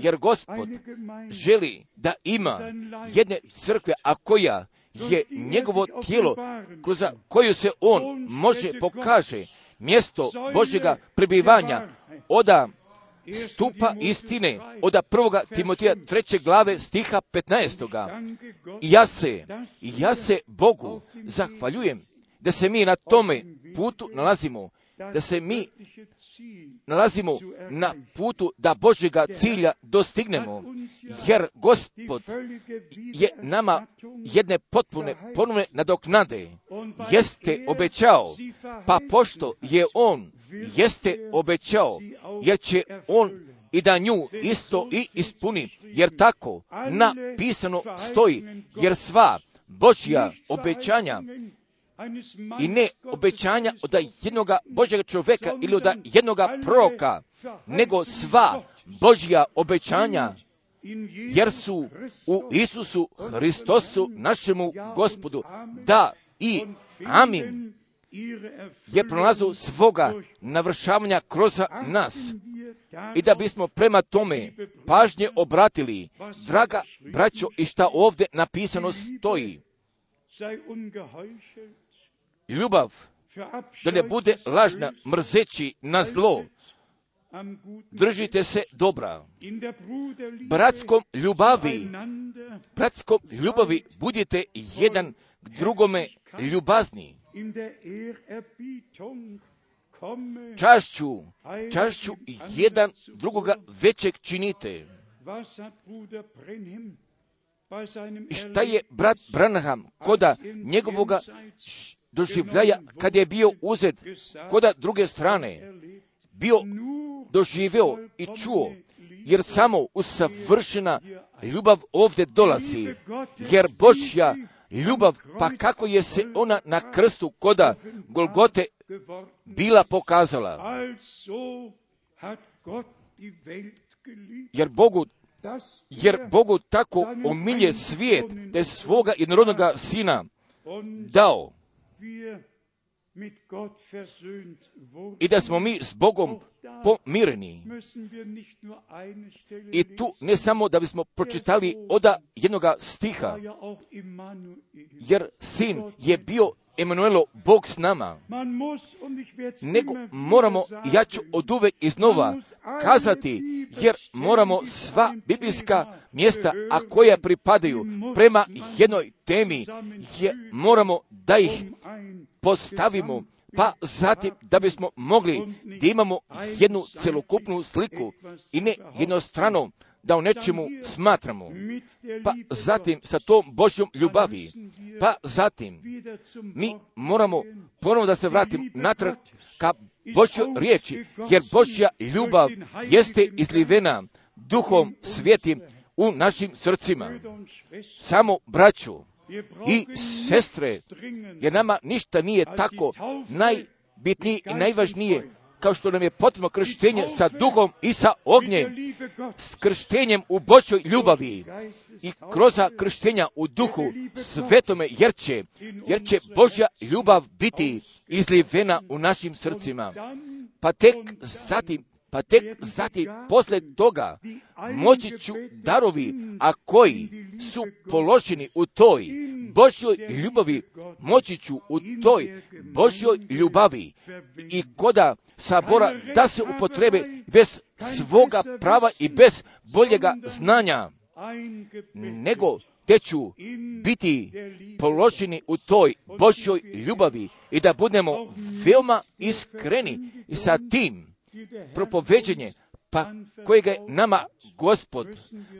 Jer gospod želi da ima jedne crkve, a koja je njegovo tijelo, kroz koju se on može pokaže mjesto Božjega prebivanja, oda stupa istine od prvoga Timotija treće glave stiha 15. Ja se, ja se Bogu zahvaljujem da se mi na tome putu nalazimo, da se mi nalazimo na putu da Božjega cilja dostignemo, jer Gospod je nama jedne potpune ponovne nadoknade, jeste obećao, pa pošto je On jeste obećao, jer će on i da nju isto i ispuni, jer tako napisano stoji, jer sva Božja obećanja i ne obećanja od jednoga Božjega čovjeka ili od jednoga proroka, nego sva Božja obećanja, jer su u Isusu Hristosu našemu gospodu, da i amin je pronalazu svoga navršavanja kroz nas i da bismo prema tome pažnje obratili, draga braćo, i šta ovdje napisano stoji. Ljubav da ne bude lažna mrzeći na zlo, držite se dobra. Bratskom ljubavi, bratskom ljubavi budite jedan drugome ljubazni čašću, čašću jedan drugoga većeg činite. I šta je brat Branham koda njegovoga doživljaja kad je bio uzet koda druge strane bio doživio i čuo jer samo usavršena ljubav ovdje dolazi jer Božja ljubav, pa kako je se ona na krstu koda Golgote bila pokazala. Jer Bogu jer Bogu tako omilje svijet, je svoga jednorodnoga sina dao i da smo mi s Bogom pomireni. I tu ne samo da bismo pročitali oda jednoga stiha, jer sin je bio Emanuelo, Bog s nama, nego moramo, ja ću od uvek iznova kazati, jer moramo sva biblijska mjesta, a koja pripadaju prema jednoj temi, je, moramo da ih postavimo, pa zatim da bismo mogli da imamo jednu celokupnu sliku i ne jednostrano da o nečemu smatramo, pa zatim sa tom Božjom ljubavi, pa zatim mi moramo ponovno da se vratim natrag ka Božjoj riječi, jer Božja ljubav jeste izlivena duhom svijetim u našim srcima. Samo braću i sestre, jer nama ništa nije tako najbitnije i najvažnije kao što nam je potrebno krštenje sa duhom i sa ognjem, s krštenjem u Božoj ljubavi i kroz krštenja u duhu svetome, jer će, jer će Božja ljubav biti izlivena u našim srcima. Pa tek zatim pa tek zatim posle toga moći ću darovi, a koji su položeni u toj Božjoj ljubavi, moći ću u toj Božjoj ljubavi. i koda sabora da se upotrebe bez svoga prava i bez boljega znanja, nego te ću biti položeni u toj Božjoj ljubavi i da budemo veoma iskreni sa tim propoveđenje, pa kojega je nama gospod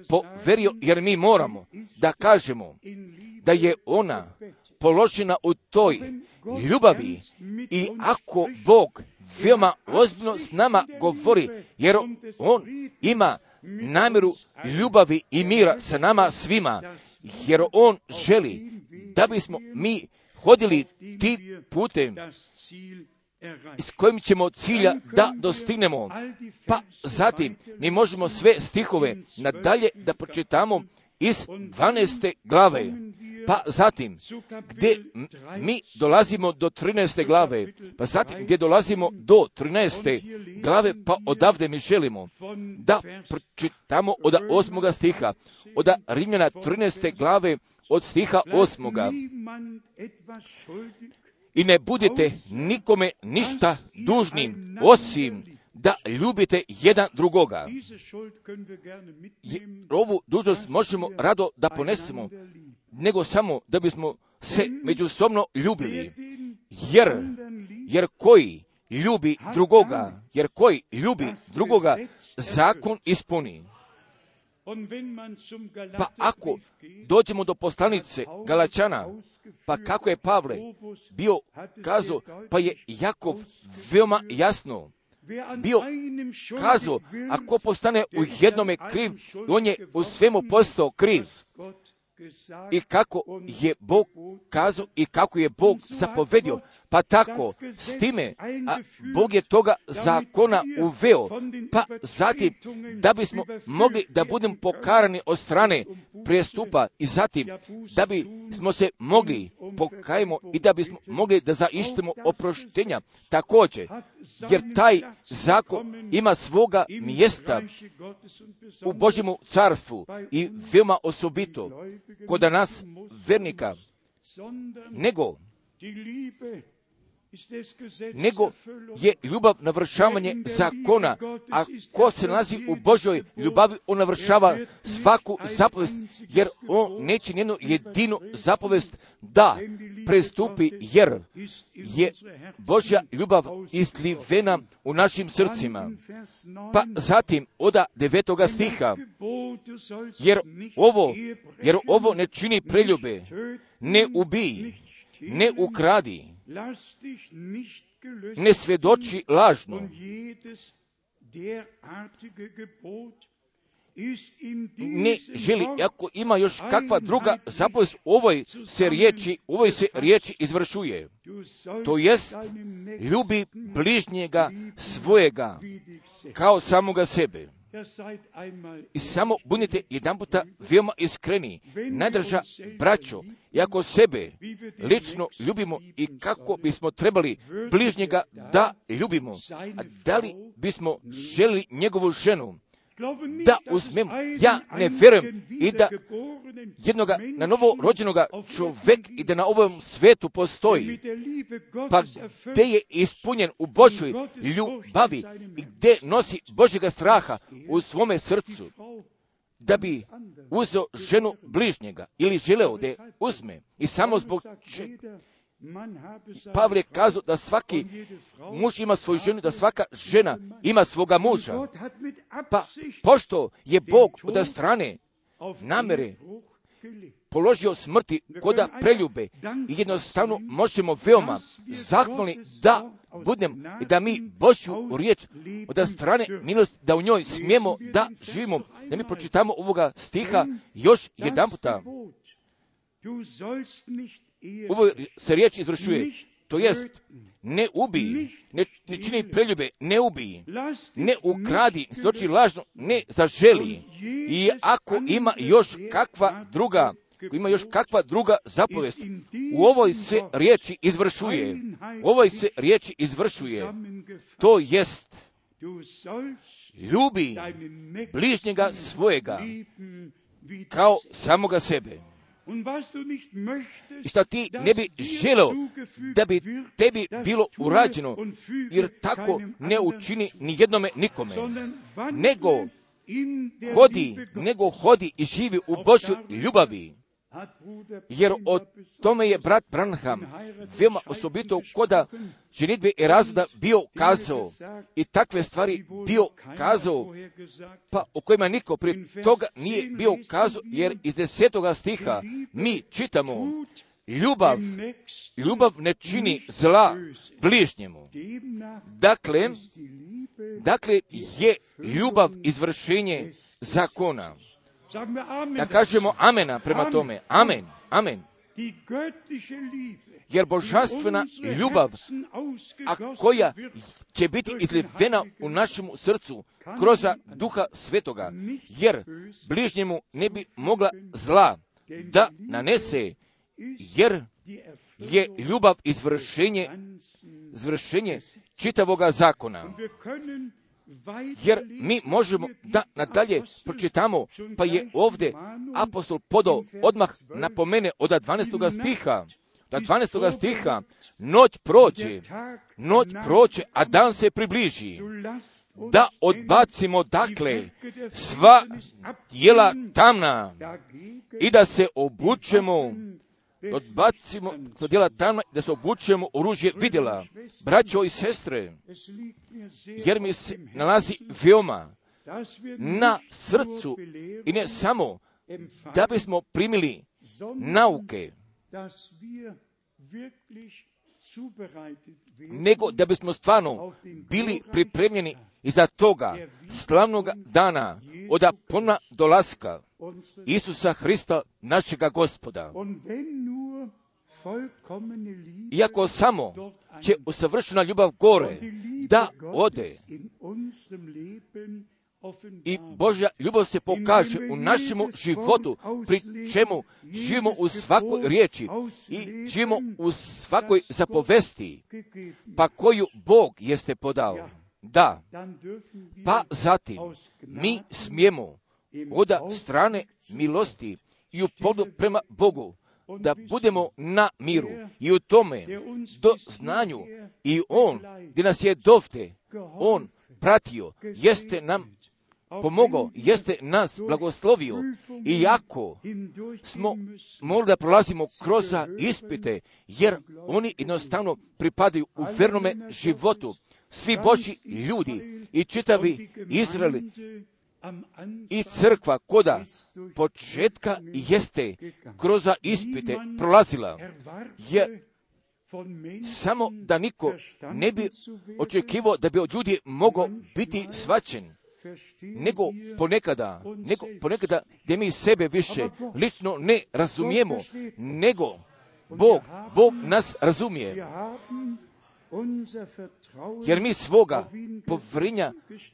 poverio, jer mi moramo da kažemo da je ona položena u toj ljubavi i ako Bog veoma ozbiljno s nama govori, jer On ima namjeru ljubavi i mira sa nama svima, jer On želi da bismo mi hodili ti putem s kojim ćemo cilja da dostignemo. Pa zatim mi možemo sve stihove nadalje da pročitamo iz 12. glave. Pa zatim, gdje mi dolazimo do 13. glave, pa zatim gdje dolazimo do 13. glave, pa odavde mi želimo da pročitamo od 8. stiha, od Rimljana 13. glave, od stiha 8 i ne budete nikome ništa dužnim, osim da ljubite jedan drugoga. Ovu dužnost možemo rado da ponesemo, nego samo da bismo se međusobno ljubili. Jer, jer koji ljubi drugoga, jer koji ljubi drugoga, zakon ispuni. Pa ako dođemo do poslanice Galačana, pa kako je Pavle bio kazao, pa je Jakov veoma jasno bio kazao, ako postane u jednome kriv, on je u svemu postao kriv i kako je Bog kazao i kako je Bog zapovedio. Pa tako, s time, a Bog je toga zakona uveo, pa zatim, da bismo mogli da budemo pokarani od strane prijestupa i zatim, da bi smo se mogli pokajemo i da bismo mogli da zaištemo oproštenja. Također, jer taj zakon ima svoga mjesta u Božjemu carstvu i veoma osobito kod nas vernika, nego nego je ljubav navršavanje zakona, a ko se nalazi u Božoj ljubavi, on navršava svaku zapovest, jer on neće njenu jedinu zapovest da prestupi, jer je Božja ljubav izlivena u našim srcima. Pa zatim, oda devetoga stiha, jer ovo, jer ovo ne čini preljube, ne ubij, ne ukradi, ne svjedoči lažno, ne želi, ako ima još kakva druga zapovest ovoj se riječi, ovoj se riječi izvršuje. To jest, ljubi bližnjega svojega kao samoga sebe. I samo budite jedan puta veoma iskreni, najdrža braćo, i ako sebe lično ljubimo i kako bismo trebali bližnjega da ljubimo, a da li bismo želi njegovu ženu, da uzmem, ja ne vjerujem i da jednoga na novo rođenoga čovjek i da na ovom svetu postoji, pa gdje je ispunjen u Božoj ljubavi i gdje nosi Božjega straha u svome srcu, da bi uzeo ženu bližnjega ili želeo da je uzme i samo zbog Pavle kazao da svaki muž ima svoju ženu, da svaka žena ima svoga muža. Pa pošto je Bog od strane namere položio smrti koda preljube i jednostavno možemo veoma zahvalni da budem i da mi Božju riječ od strane milosti, da u njoj smijemo da živimo, da mi pročitamo ovoga stiha još jedan puta. Ovo se riječ izvršuje. To jest, ne ubij, ne, ne čini preljube, ne ubij, ne ukradi, stoči lažno, ne zaželi. I ako ima još kakva druga, ima još kakva druga zapovest, u ovoj se riječi izvršuje. U ovoj se riječi izvršuje. To jest, ljubi bližnjega svojega kao samoga sebe. I što ti ne bi želeo da bi tebi bilo urađeno, jer tako ne učini ni jednome nikome, nego hodi, nego hodi i živi u Božoj ljubavi. Jer o tome je brat Branham veoma osobito koda ženitbe i razvoda bio kazao i takve stvari bio kazao, pa o kojima niko prije toga nije bio kazao, jer iz desetoga stiha mi čitamo ljubav, ljubav ne čini zla bližnjemu. Dakle, dakle je ljubav izvršenje zakona. Da kažemo amena prema tome. Amen. Amen. Jer božanstvena ljubav, a koja će biti izlivena u našem srcu kroz duha svetoga, jer bližnjemu ne bi mogla zla da nanese, jer je ljubav izvršenje, izvršenje čitavoga zakona jer mi možemo da nadalje pročitamo, pa je ovdje apostol Podo odmah napomene od 12. stiha, da 12. stiha, noć prođe, noć prođe, a dan se približi, da odbacimo dakle sva dijela tamna i da se obučemo odbacimo sva dijela tamna da se obučemo oružje vidjela. Braćo i sestre, jer mi se nalazi veoma na srcu i ne samo da bismo primili nauke, nego da bismo stvarno bili pripremljeni iza toga slavnog dana od pona dolaska Isusa Hrista, našega gospoda. Iako samo će usavršena ljubav gore da ode i Božja ljubav se pokaže u našem životu, pri čemu živimo u svakoj riječi i živimo u svakoj zapovesti, pa koju Bog jeste podao. Da, pa zatim mi smijemo od strane milosti i u podu prema Bogu da budemo na miru i u tome do znanju i On gdje nas je dovde, On pratio, jeste nam pomogao, jeste nas blagoslovio. I jako smo morali da prolazimo kroz ispite, jer oni jednostavno pripadaju u vernome životu. Svi Boži ljudi i čitavi Izraeli i crkva koda početka jeste kroz ispite prolazila, je samo da niko ne bi očekivao da bi od ljudi mogao biti svačen, nego ponekada, nego ponekada gdje mi sebe više lično ne razumijemo, nego Bog, Bog nas razumije jer mi svoga povrinja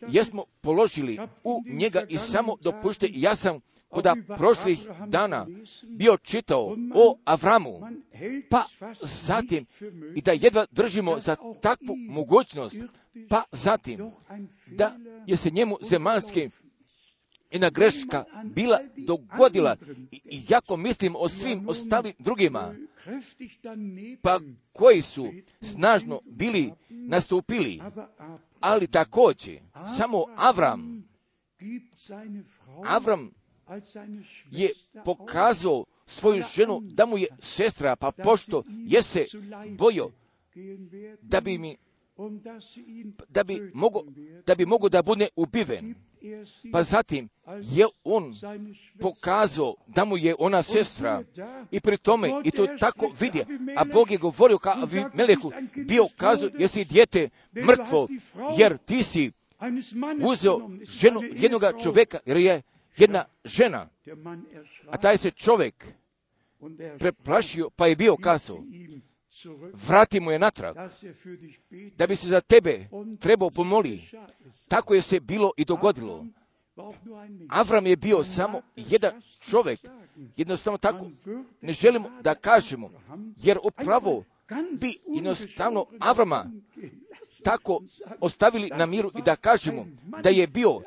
jesmo položili u njega i samo dopušte, ja sam koda prošlih dana bio čitao o Avramu, pa zatim i da jedva držimo za takvu mogućnost, pa zatim da je se njemu zemaljski jedna greška bila dogodila i jako mislim o svim ostalim drugima, pa koji su snažno bili nastupili, ali također samo Avram, Avram je pokazao svoju ženu da mu je sestra, pa pošto je se bojo da bi mi da bi mogo, da bi mogo da bude ubiven. Pa zatim je on pokazao da mu je ona sestra i pri tome i to tako vidje, a Bog je govorio ka Meleku, bio kazao, jesi dijete mrtvo, jer ti si uzeo ženu jednog čovjeka, jer je jedna žena, a taj se čovjek preplašio, pa je bio kazao, vrati mu je natrag, da bi se za tebe trebao pomoli. Tako je se bilo i dogodilo. Avram je bio samo jedan čovjek, jednostavno tako ne želimo da kažemo, jer upravo bi jednostavno Avrama tako ostavili na miru i da kažemo da je bio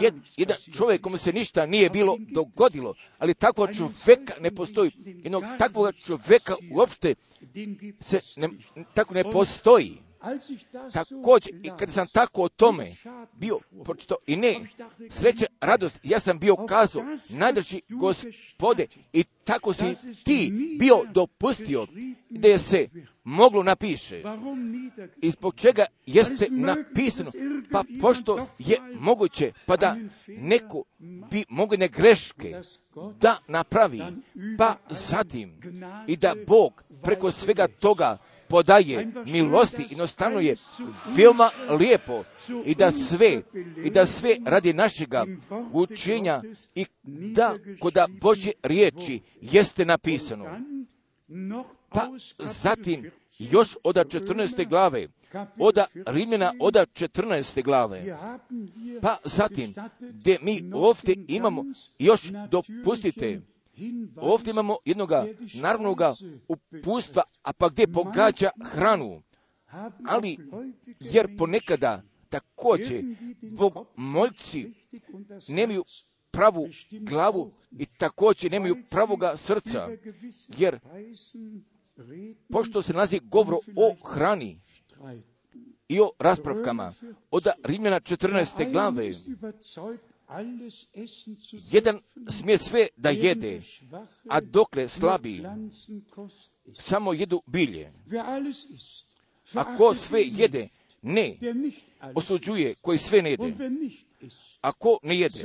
jed, jedan čovjek kome se ništa nije bilo dogodilo, ali takvog čovjeka ne postoji. Jednog takvog čovjeka uopšte se ne, tako ne postoji. Također, i kad sam tako o tome bio pročito, i ne, sreća, radost, ja sam bio kazao, najdrži gospode, i tako si ti bio dopustio da je se moglo napiše. I zbog čega jeste napisano? Pa pošto je moguće, pa da neko bi mogle greške da napravi, pa zatim i da Bog preko svega toga podaje milosti, jednostavno je veoma lijepo i da sve, i da sve radi našega učenja i da kod Božje riječi jeste napisano. Pa zatim još od 14. glave, od Rimljana od 14. glave, pa zatim gdje mi ovdje imamo još dopustite Ovdje imamo jednoga narodnoga upustva, a pa gdje pogađa hranu. Ali, jer ponekada također moljci nemaju pravu glavu i također nemaju pravoga srca, jer pošto se nalazi govor o hrani i o raspravkama od Rimljana 14. glave, jedan smije sve da jede, a dokle slabi, samo jedu bilje. A ko sve jede, ne osuđuje koji sve ne jede. A ko ne jede,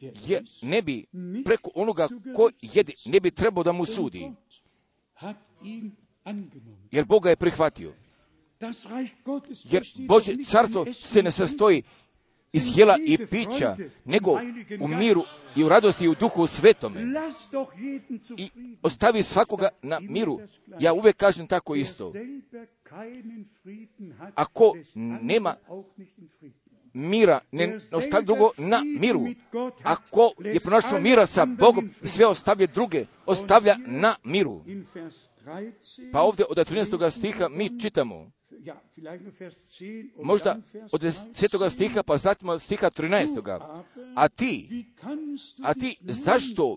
je, ne bi preko onoga ko jede, ne bi trebao da mu sudi. Jer Boga je prihvatio. Jer Bože carstvo se ne sastoji iz jela i pića, nego u miru i u radosti i u duhu svetome. I ostavi svakoga na miru. Ja uvijek kažem tako isto. Ako nema mira, ne ostavi drugo na miru. Ako je pronašao mira sa Bogom, sve ostavlja druge, ostavlja na miru. Pa ovdje od 13. stiha mi čitamo, možda od 10. stiha pa zatim od stiha 13. A ti, a ti zašto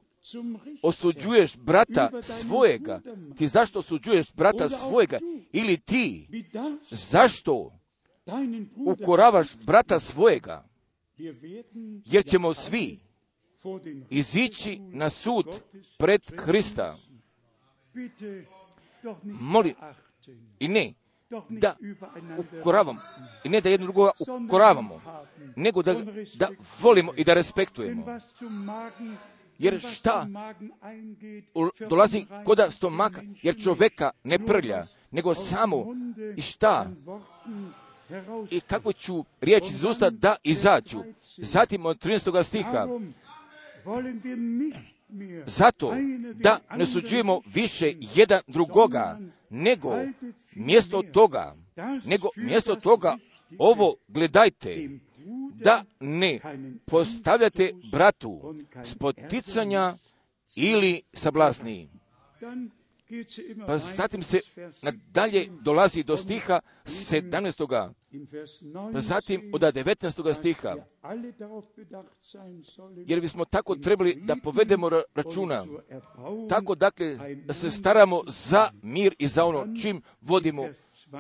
osuđuješ brata svojega? Ti zašto osuđuješ brata svojega? Ili ti zašto ukoravaš brata svojega? Jer ćemo svi izići na sud pred Hrista. Moli, i ne, da ukoravamo, i ne da jedno drugoga ukoravamo, nego da, da volimo i da respektujemo. Jer šta dolazi koda stomaka, jer čoveka ne prlja, nego samo i šta? i kako ću riječi iz usta da izađu. Zatim od 13. stiha, zato da ne suđujemo više jedan drugoga, nego mjesto toga, nego mjesto toga ovo gledajte, da ne postavljate bratu spoticanja ili sablasni. Pa zatim se nadalje dolazi do stiha 17. Pa zatim od 19. stiha. Jer bismo tako trebali da povedemo računa. Tako dakle da se staramo za mir i za ono čim vodimo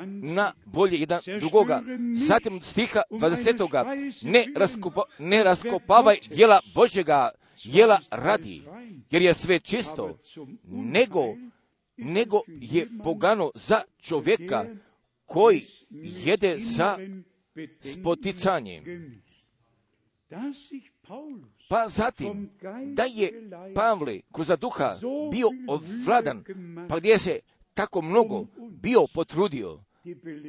na bolje jedan drugoga. Zatim stiha 20. Ne, raskopa, ne raskopavaj jela Božjega, jela radi, jer je sve čisto, nego nego je pogano za čovjeka koji jede sa spoticanjem. Pa zatim, da je Pavle kroz duha bio ovladan, pa gdje se tako mnogo bio potrudio,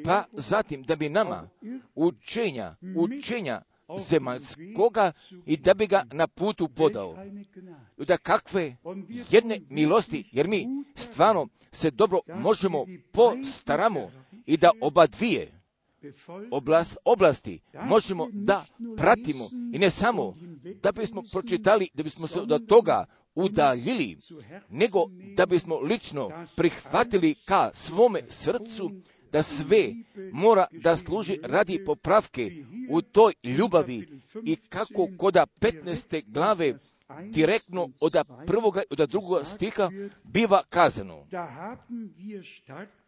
pa zatim da bi nama učenja, učenja zemaljskoga i da bi ga na putu podao. Da kakve jedne milosti, jer mi stvarno se dobro možemo postaramo i da oba dvije oblast, oblasti možemo da pratimo i ne samo da bismo pročitali, da bismo se od toga udaljili, nego da bismo lično prihvatili ka svome srcu da sve mora da služi radi popravke u toj ljubavi i kako koda 15. glave direktno od prvoga i od drugoga stiha biva kazano.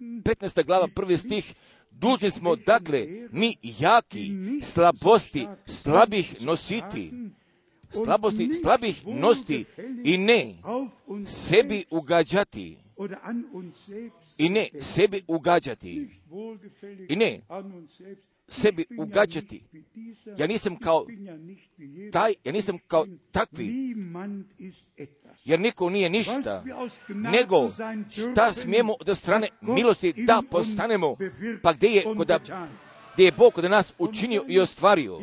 15. glava prvi stih Dužni smo, dakle, mi jaki, slabosti, slabih nositi, slabosti, slabih nosti i ne sebi ugađati i ne sebi ugađati. I ne sebi ugađati. Ja nisam kao taj, ja nisam kao takvi, jer niko nije ništa, nego šta smijemo od strane milosti da postanemo, pa gdje je, koda, gdje je Bog kod nas učinio i ostvario.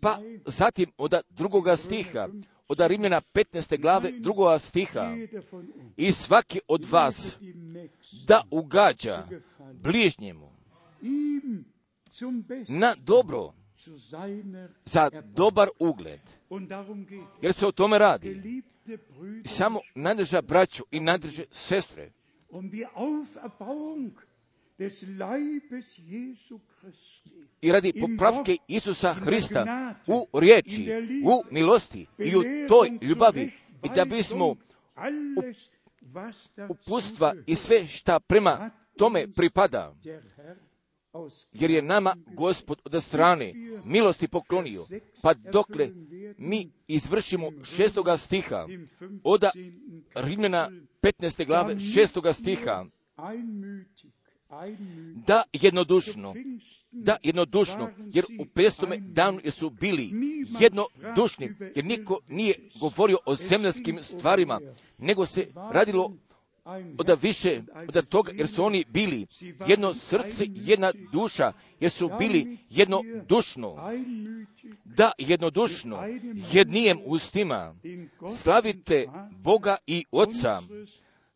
Pa zatim od drugoga stiha, od Rimljana 15. glave drugoga stiha, i svaki od vas da ugađa bližnjemu na dobro, za dobar ugled. Jer se o tome radi. Samo nadrža braću i nadrže sestre. I radi popravke Isusa Hrista u riječi, u milosti i u toj ljubavi i da bismo upustva i sve šta prema tome pripada. jer je nama gospod od strane milosti poklonio, pa dokle mi izvršimo šestoga stiha, od Rimljana 15. glave šestoga stiha, da jednodušno, da jednodušno, jer u pestome danu su bili jednodušni, jer niko nije govorio o zemljskim stvarima, nego se radilo od više od toga, jer su oni bili jedno srce, jedna duša, jer su bili jednodušno, da jednodušno, jednijem ustima, slavite Boga i Oca,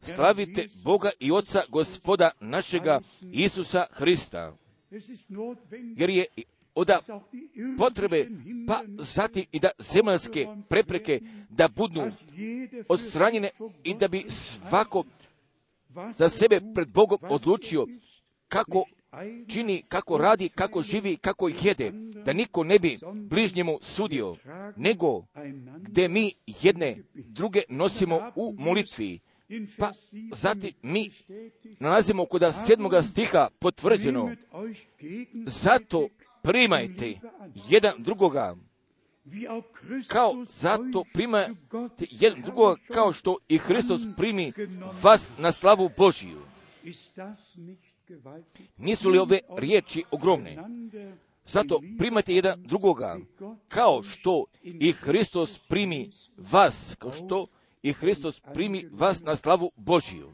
slavite Boga i Oca gospoda našega Isusa Hrista. Jer je od potrebe, pa zatim i da zemaljske prepreke da budu odstranjene i da bi svako za sebe pred Bogom odlučio kako čini, kako radi, kako živi, kako jede, da niko ne bi bližnjemu sudio, nego gdje mi jedne druge nosimo u molitvi. Pa zatim mi nalazimo kod sedmoga stiha potvrđeno, zato primajte jedan drugoga, kao zato primajte jedan drugoga kao što i Hristos primi vas na slavu Božiju. Nisu li ove riječi ogromne? Zato primajte jedan drugoga kao što i Hristos primi vas, kao što i Hristos primi vas na slavu Božiju.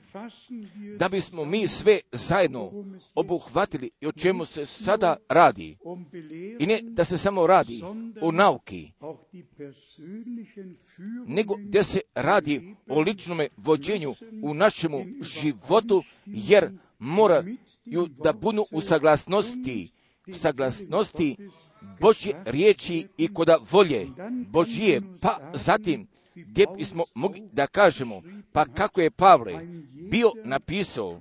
Da bismo mi sve zajedno obuhvatili i o čemu se sada radi. I ne da se samo radi o nauki, nego da se radi o ličnome vođenju u našemu životu, jer moraju da budu u saglasnosti saglasnosti Božje riječi i koda volje Božije, pa zatim gdje bismo mogli da kažemo, pa kako je Pavle bio napisao,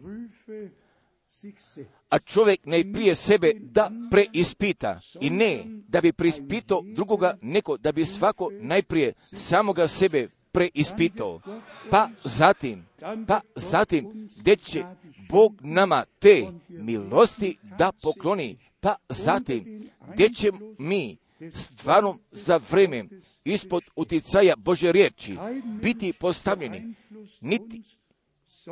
a čovjek najprije sebe da preispita i ne da bi preispitao drugoga, neko da bi svako najprije samoga sebe preispitao, pa zatim, pa zatim, gdje će Bog nama te milosti da pokloni, pa zatim, gdje će mi stvarno za vreme ispod utjecaja Bože riječi biti postavljeni. Niti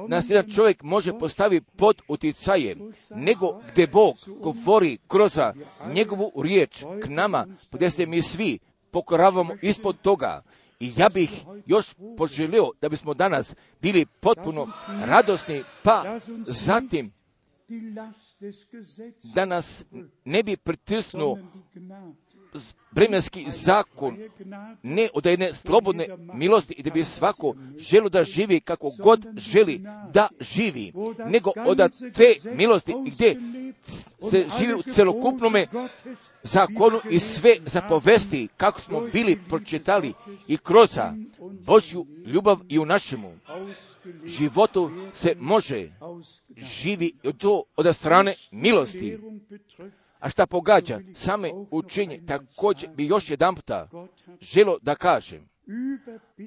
nas jedan čovjek može postaviti pod utjecajem, nego gdje Bog govori kroz njegovu riječ k nama, gdje se mi svi pokoravamo ispod toga. I ja bih još poželio da bismo danas bili potpuno radosni, pa zatim da nas ne bi pritisnuo vremenski zakon, ne od jedne slobodne milosti i da bi svako želo da živi kako god želi da živi, nego od te milosti gdje se živi u celokupnome zakonu i sve zapovesti kako smo bili pročitali i kroz Božju ljubav i u našemu životu se može živi to od strane milosti. A šta pogađa same učenje, također bi još jedan puta želo da kažem,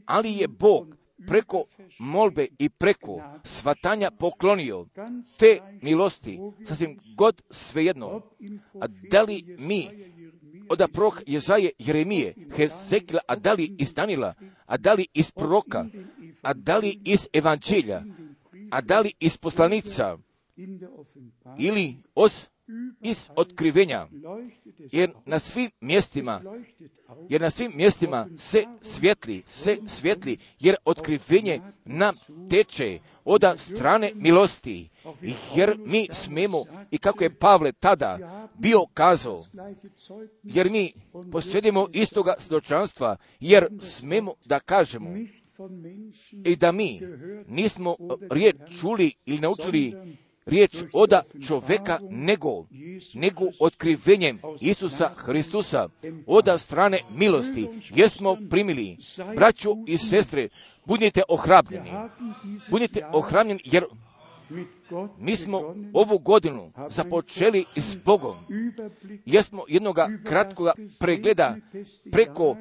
ali je Bog preko molbe i preko svatanja poklonio te milosti, sasvim god svejedno. A da li mi od prorok Jezaje Jeremije, Hezekila, a da li iz Danila, a da li iz proroka, a da li iz evanđelja, a da li iz poslanica, ili os iz otkrivenja, jer na svim mjestima, jer na svim mjestima se svjetli, se svjetli, jer otkrivenje nam teče od strane milosti, jer mi smemo, i kako je Pavle tada bio kazao, jer mi posjedimo istoga svjedočanstva, jer smemo da kažemo, i da mi nismo riječ čuli ili naučili riječ oda čoveka nego, nego otkrivenjem Isusa Hristusa oda strane milosti jesmo primili. Braćo i sestre, budite ohrabljeni. Budite ohrabljeni jer mi smo ovu godinu započeli s Bogom. Jesmo jednoga kratkoga pregleda preko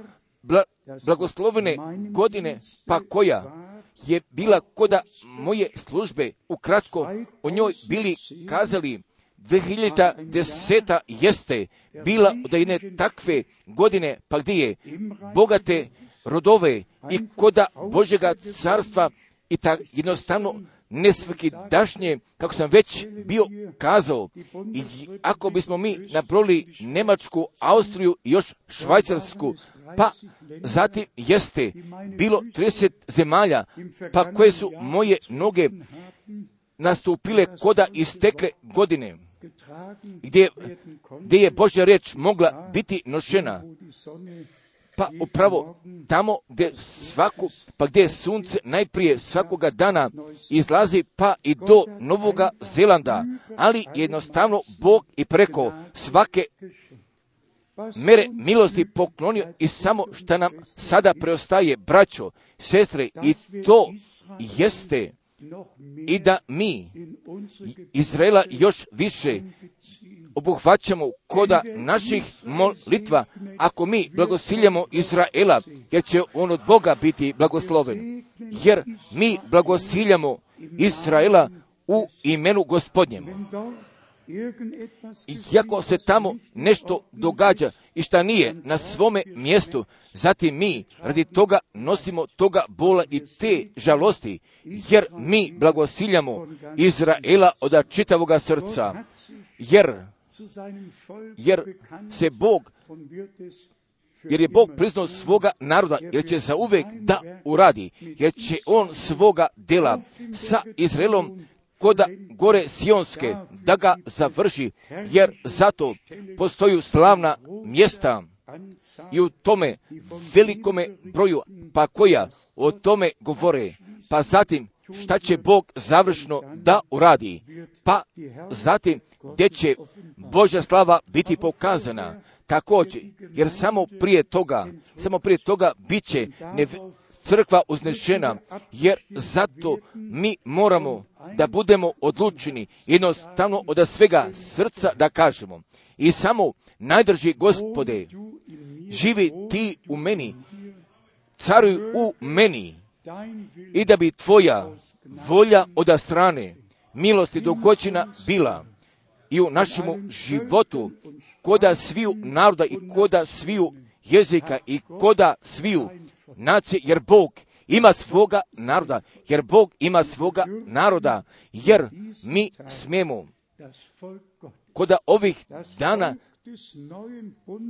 blagoslovene godine, pa koja je bila koda moje službe, ukratko o njoj bili kazali 2010. jeste bila od jedne takve godine, pa gdje je bogate rodove i koda Božega carstva i tak jednostavno dašnje, kako sam već bio kazao, i ako bismo mi nabroli Njemačku, Austriju i još Švajcarsku, pa zatim jeste bilo 30 zemalja, pa koje su moje noge nastupile koda istekle godine, gdje, gdje je Božja reč mogla biti nošena, pa upravo tamo gdje svaku, pa gdje sunce najprije svakoga dana izlazi pa i do Novoga Zelanda, ali jednostavno Bog i preko svake mere milosti poklonio i samo što nam sada preostaje, braćo, sestre, i to jeste. I da mi Izraela još više obuhvaćamo koda naših molitva, ako mi blagosiljamo Izraela, jer će on od Boga biti blagosloven. Jer mi blagosiljamo Izraela u imenu gospodnjem. Iako se tamo nešto događa i šta nije na svome mjestu, zatim mi radi toga nosimo toga bola i te žalosti, jer mi blagosiljamo Izraela od čitavoga srca, jer, jer se Bog jer je Bog priznao svoga naroda, jer će za uvek da uradi, jer će on svoga dela sa Izraelom koda gore Sionske, da ga završi, jer zato postoju slavna mjesta. I u tome velikome broju, pa koja o tome govore, pa zatim šta će Bog završno da uradi, pa zatim gdje će Božja slava biti pokazana, također, jer samo prije toga, samo prije toga bit će crkva uznešena, jer zato mi moramo da budemo odlučeni, jednostavno od svega srca da kažemo. I samo najdrži gospode, živi ti u meni, caruj u meni i da bi tvoja volja od strane milosti dogoćena bila i u našemu životu koda sviju naroda i koda sviju jezika i koda sviju nacije, jer Bog ima svoga naroda, jer Bog ima svoga naroda, jer mi smijemo kod ovih dana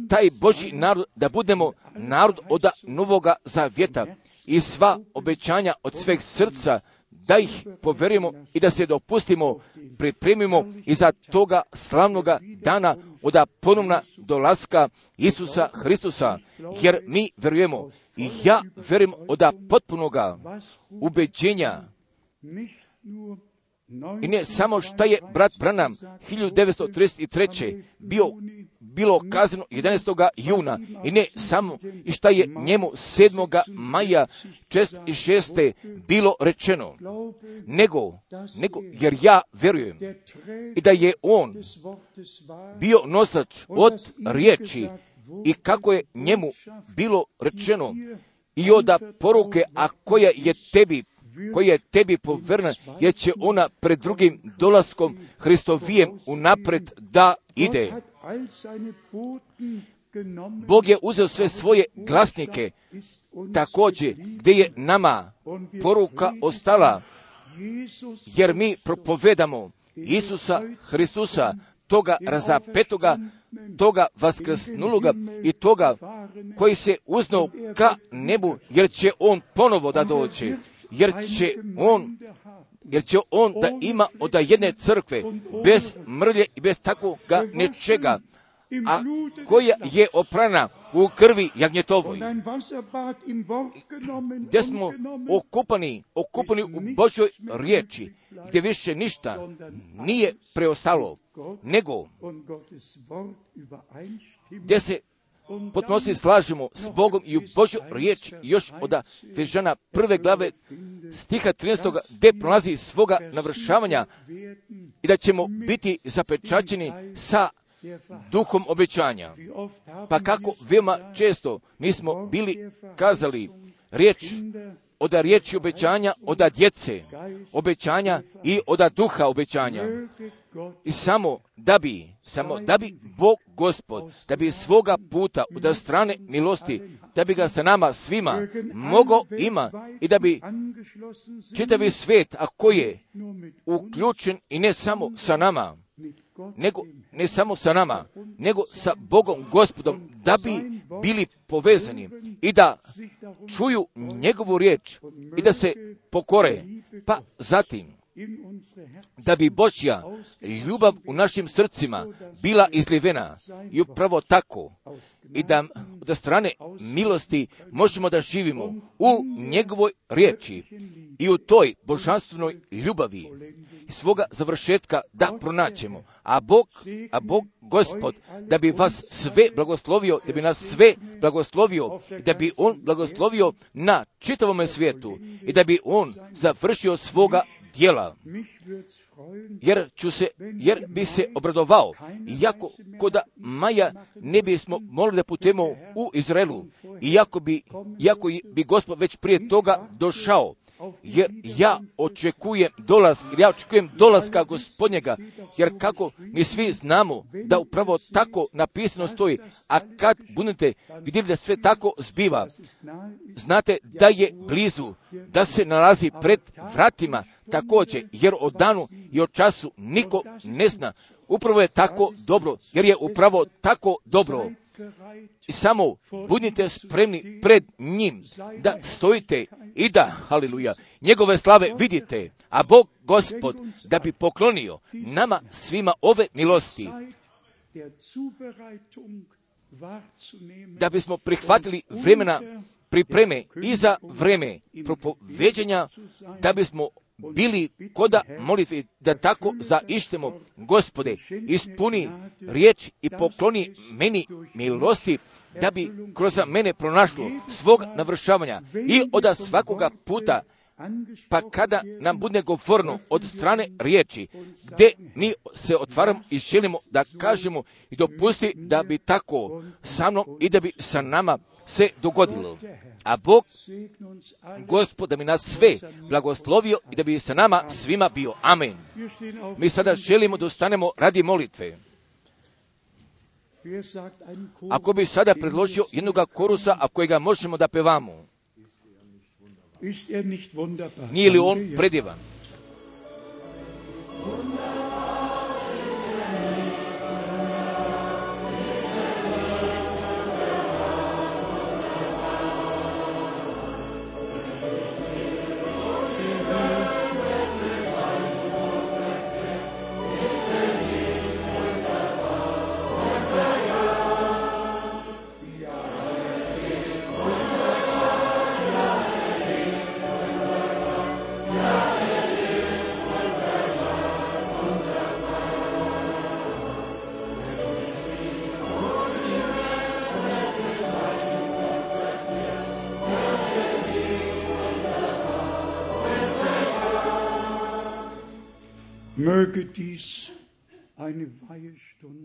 taj Boži narod, da budemo narod od novoga zavjeta i sva obećanja od sveg srca da ih poverujemo i da se dopustimo, pripremimo i za toga slavnoga dana od ponovna dolaska Isusa Hristusa, jer mi verujemo i ja verujem od potpunoga ubeđenja i ne samo šta je brat Branham 1933. bio bilo kazano 11. juna i ne samo i šta je njemu 7. maja 6. bilo rečeno, nego, nego jer ja verujem i da je on bio nosač od riječi i kako je njemu bilo rečeno i od poruke, a koja je tebi koji je tebi povrna, jer će ona pred drugim dolaskom Hristovijem unapred da ide. Bog je uzeo sve svoje glasnike, također gdje je nama poruka ostala, jer mi propovedamo Isusa Hristusa, toga razapetoga, toga vaskrsnuloga i toga koji se uznao ka nebu, jer će on ponovo da dođe, jer će on jer će on da ima od jedne crkve bez mrlje i bez takvoga nečega, a koja je oprana u krvi jagnjetovoj, gdje smo okupani, okupani u Božoj riječi, gdje više ništa nije preostalo, nego gdje se potpuno se slažemo s Bogom i u Božju riječ još od Fežana prve glave stiha 13. gdje prolazi svoga navršavanja i da ćemo biti zapečačeni sa duhom obećanja. Pa kako veoma često mi smo bili kazali riječ od riječi obećanja, od djece obećanja i od duha obećanja. I samo da bi, samo da bi Bog gospod, da bi svoga puta od strane milosti, da bi ga sa nama svima mogo ima i da bi čitavi svijet, ako je uključen i ne samo sa nama, nego ne samo sa nama, nego sa Bogom gospodom, da bi bili povezani i da čuju njegovu riječ i da se pokore. Pa zatim, da bi Božja ljubav u našim srcima bila izlivena. i upravo tako. i da od strane milosti možemo da živimo u njegovoj riječi i u toj božanstvenoj ljubavi. I svoga završetka da pronaćemo. A Bog, a Bog gospod, da bi vas sve blagoslovio, da bi nas sve blagoslovio, da bi On blagoslovio na čitavome svijetu i da bi On završio svoga djela, jer, ću se, jer bi se obradovao, iako koda Maja ne bismo mogli da putujemo u Izraelu, iako bi, iako bi gospod već prije toga došao, jer ja očekujem dolaz, ja očekujem dolaska gospodnjega, jer kako mi svi znamo da upravo tako napisano stoji, a kad budete vidjeli da sve tako zbiva, znate da je blizu, da se nalazi pred vratima također, jer o danu i o času niko ne zna. Upravo je tako dobro, jer je upravo tako dobro. I samo budite spremni pred njim da stojite i da, haleluja, njegove slave vidite, a Bog gospod da bi poklonio nama svima ove milosti, da bismo prihvatili vremena pripreme i za vreme propoveđenja, da bismo bili koda molitvi da tako zaištemo, gospode, ispuni riječ i pokloni meni milosti da bi kroz mene pronašlo svog navršavanja i od svakoga puta. Pa kada nam bude govorno od strane riječi, gdje mi se otvaramo i želimo da kažemo i dopusti da bi tako sa mnom i da bi sa nama se dogodilo. A Bog, Gospod, da mi nas sve blagoslovio i da bi sa nama svima bio. Amen. Mi sada želimo da ostanemo radi molitve. Ako bi sada predložio jednoga korusa, a kojega možemo da pevamo, nije li on predivan?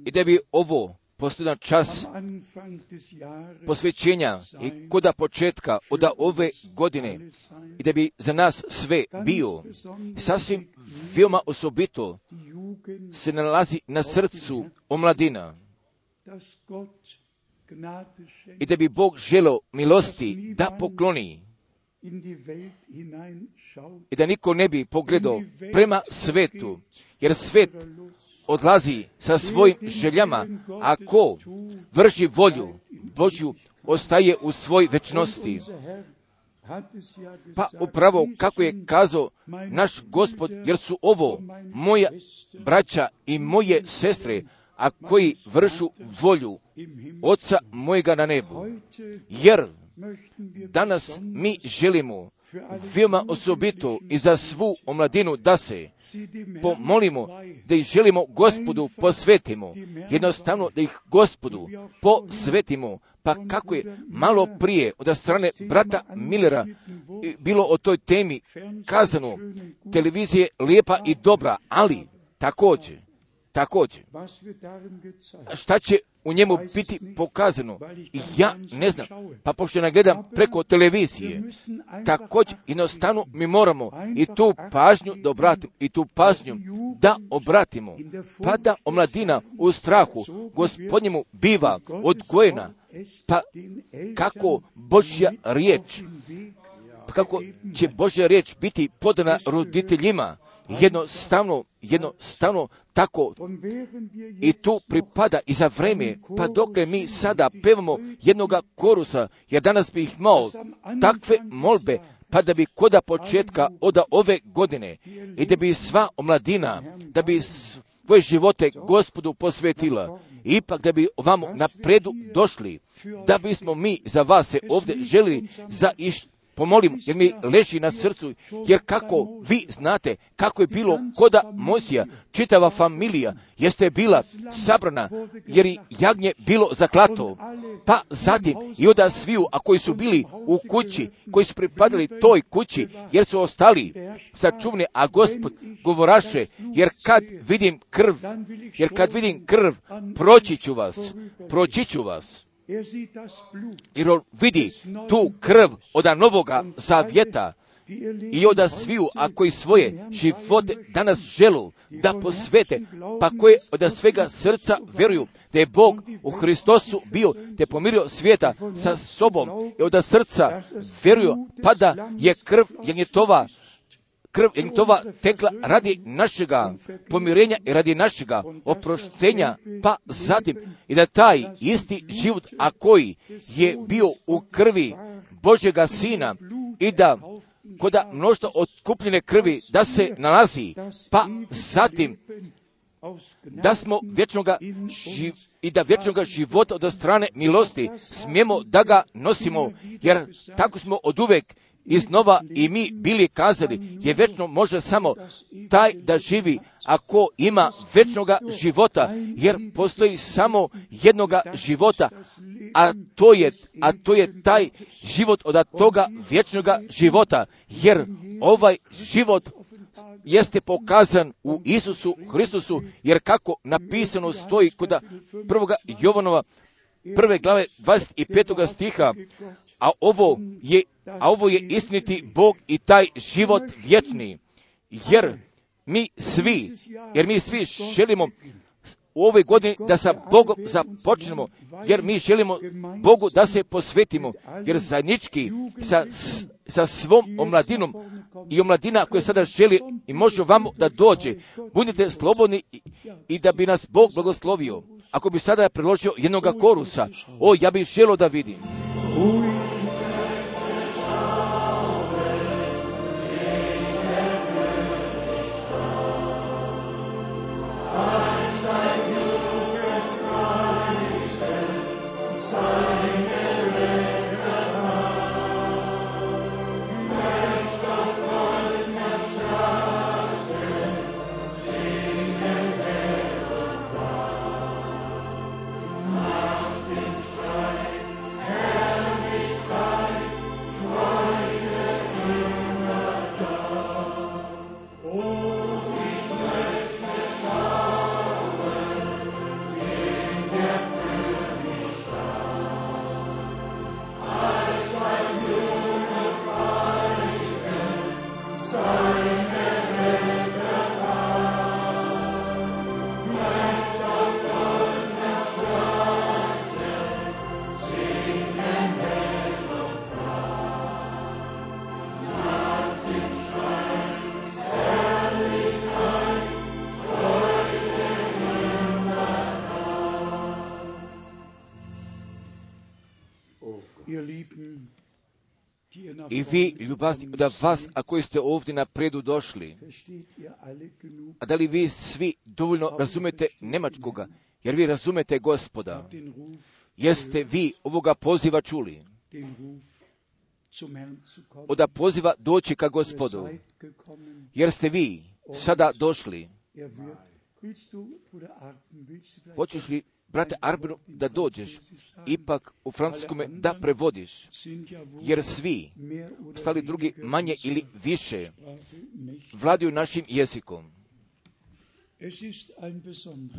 I da bi ovo postojan čas posvećenja i koda početka od ove godine i da bi za nas sve bio sasvim veoma osobito se nalazi na srcu omladina. I da bi Bog želo milosti da pokloni. i da niko ne bi pogledao prema svetu, jer svet odlazi sa svojim željama, a ko vrši volju Božju ostaje u svoj večnosti. Pa upravo kako je kazao naš gospod, jer su ovo moja braća i moje sestre, a koji vršu volju. Oca mojega na nebu. Jer danas mi želimo veoma osobito i za svu omladinu da se pomolimo, da ih želimo gospodu posvetimo, jednostavno da ih gospodu posvetimo, pa kako je malo prije od strane brata Millera i bilo o toj temi kazano, televizija je lijepa i dobra, ali također, također, šta će u njemu biti pokazano? I ja ne znam, pa pošto ne gledam preko televizije, također jednostavno mi moramo i tu pažnju da obratimo, i tu pažnju da obratimo, pa da omladina u strahu gospodnjemu biva odgojena, pa kako Božja riječ, kako će Božja riječ biti podana roditeljima, jednostavno, jednostavno tako i tu pripada i za vreme, pa dokle mi sada pevamo jednoga korusa, jer danas bih imao takve molbe, pa da bi koda početka od ove godine i da bi sva omladina, da bi svoje živote gospodu posvetila, ipak da bi ovamo napredu došli, da bismo mi za vas se ovdje želili za iš pomolimo, jer mi leži na srcu, jer kako vi znate kako je bilo koda Mojsija, čitava familija jeste bila sabrana, jer i jagnje bilo zaklato, pa zatim i onda sviju, a koji su bili u kući, koji su pripadali toj kući, jer su ostali sačuvni, a gospod govoraše, jer kad vidim krv, jer kad vidim krv, proći ću vas, proći ću vas. Er jer on vidi tu krv od novoga zavjeta i od sviju, a koji svoje živote danas želu da posvete, pa koje od svega srca vjeruju da je Bog u Hristosu bio, te pomirio svijeta sa sobom i od srca vjeruju, pa da je krv jagnjetova krv jagnjetova tekla radi našega pomirenja i radi našega oproštenja, pa zatim i da taj isti život, a koji je bio u krvi Božjega Sina i da koda mnoštvo otkupljene krvi da se nalazi, pa zatim da smo vječnoga živ, i da vječnoga života od strane milosti smijemo da ga nosimo, jer tako smo od uvek iznova i mi bili kazali, je vječno može samo taj da živi ako ima vječnoga života, jer postoji samo jednoga života, a to je, a to je taj život od toga vječnoga života, jer ovaj život jeste pokazan u Isusu Hristusu, jer kako napisano stoji kod prvoga Jovanova prve glave 25. stiha, a ovo je, a ovo je istiniti Bog i taj život vječni, jer mi svi, jer mi svi želimo u ovoj godini da sa Bogom započnemo, jer mi želimo Bogu da se posvetimo, jer zajednički sa, sa svom omladinom i omladina koja sada želi i može vam da dođe, budite slobodni i, i da bi nas Bog blagoslovio. Ako bi sada predložio jednoga korusa, o, ja bih želo da vidim. Vi, ljubazni, da vas, a koji ste ovdje na predu došli, a da li vi svi dovoljno razumete Nemačkoga, jer vi razumete gospoda, jeste vi ovoga poziva čuli, oda poziva doći ka gospodu, jer ste vi sada došli. Hoćeš li, brate Arbinu, da dođeš, ipak u francuskome da prevodiš, jer svi, stali drugi manje ili više, vladaju našim jezikom.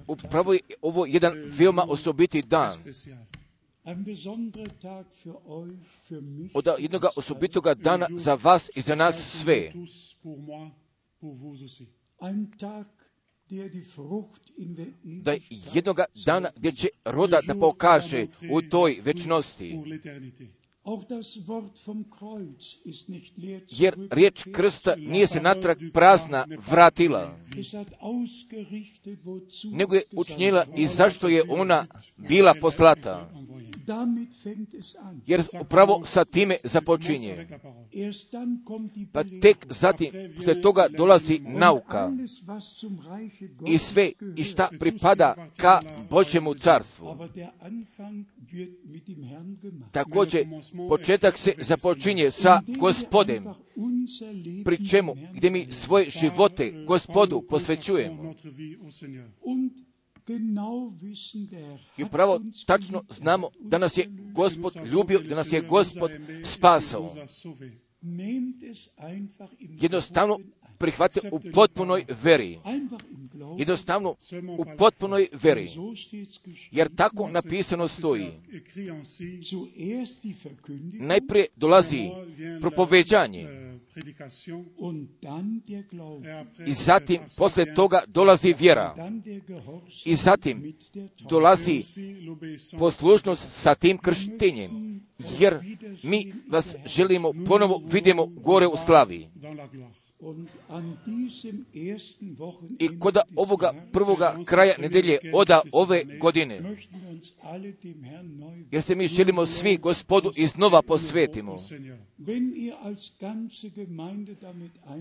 Upravo je ovo jedan veoma osobiti dan. Od jednog osobitoga dana za vas i za nas sve da jednoga dana gdje će roda da pokaže u toj večnosti. Jer riječ krsta nije se natrag prazna vratila, nego je učinjela i zašto je ona bila poslata. Jer upravo sa time započinje. Pa tek zatim, sve toga dolazi nauka. I sve i šta pripada ka Božjemu carstvu. Također, početak se započinje sa gospodem, pri čemu gdje mi svoje živote gospodu posvećujemo. I upravo tačno znamo da nas je gospod ljubio, da nas je gospod spasao. Jednostavno prihvate u potpunoj veri. Jednostavno u potpunoj veri. Jer tako napisano stoji. Najprije dolazi propoveđanje. I zatim, posle toga, dolazi vjera. I zatim, dolazi poslušnost sa tim krštenjem. Jer mi vas želimo ponovo vidimo gore u slavi. I kod ovoga prvoga kraja nedelje oda ove godine, jer se mi želimo svi gospodu iznova posvetimo.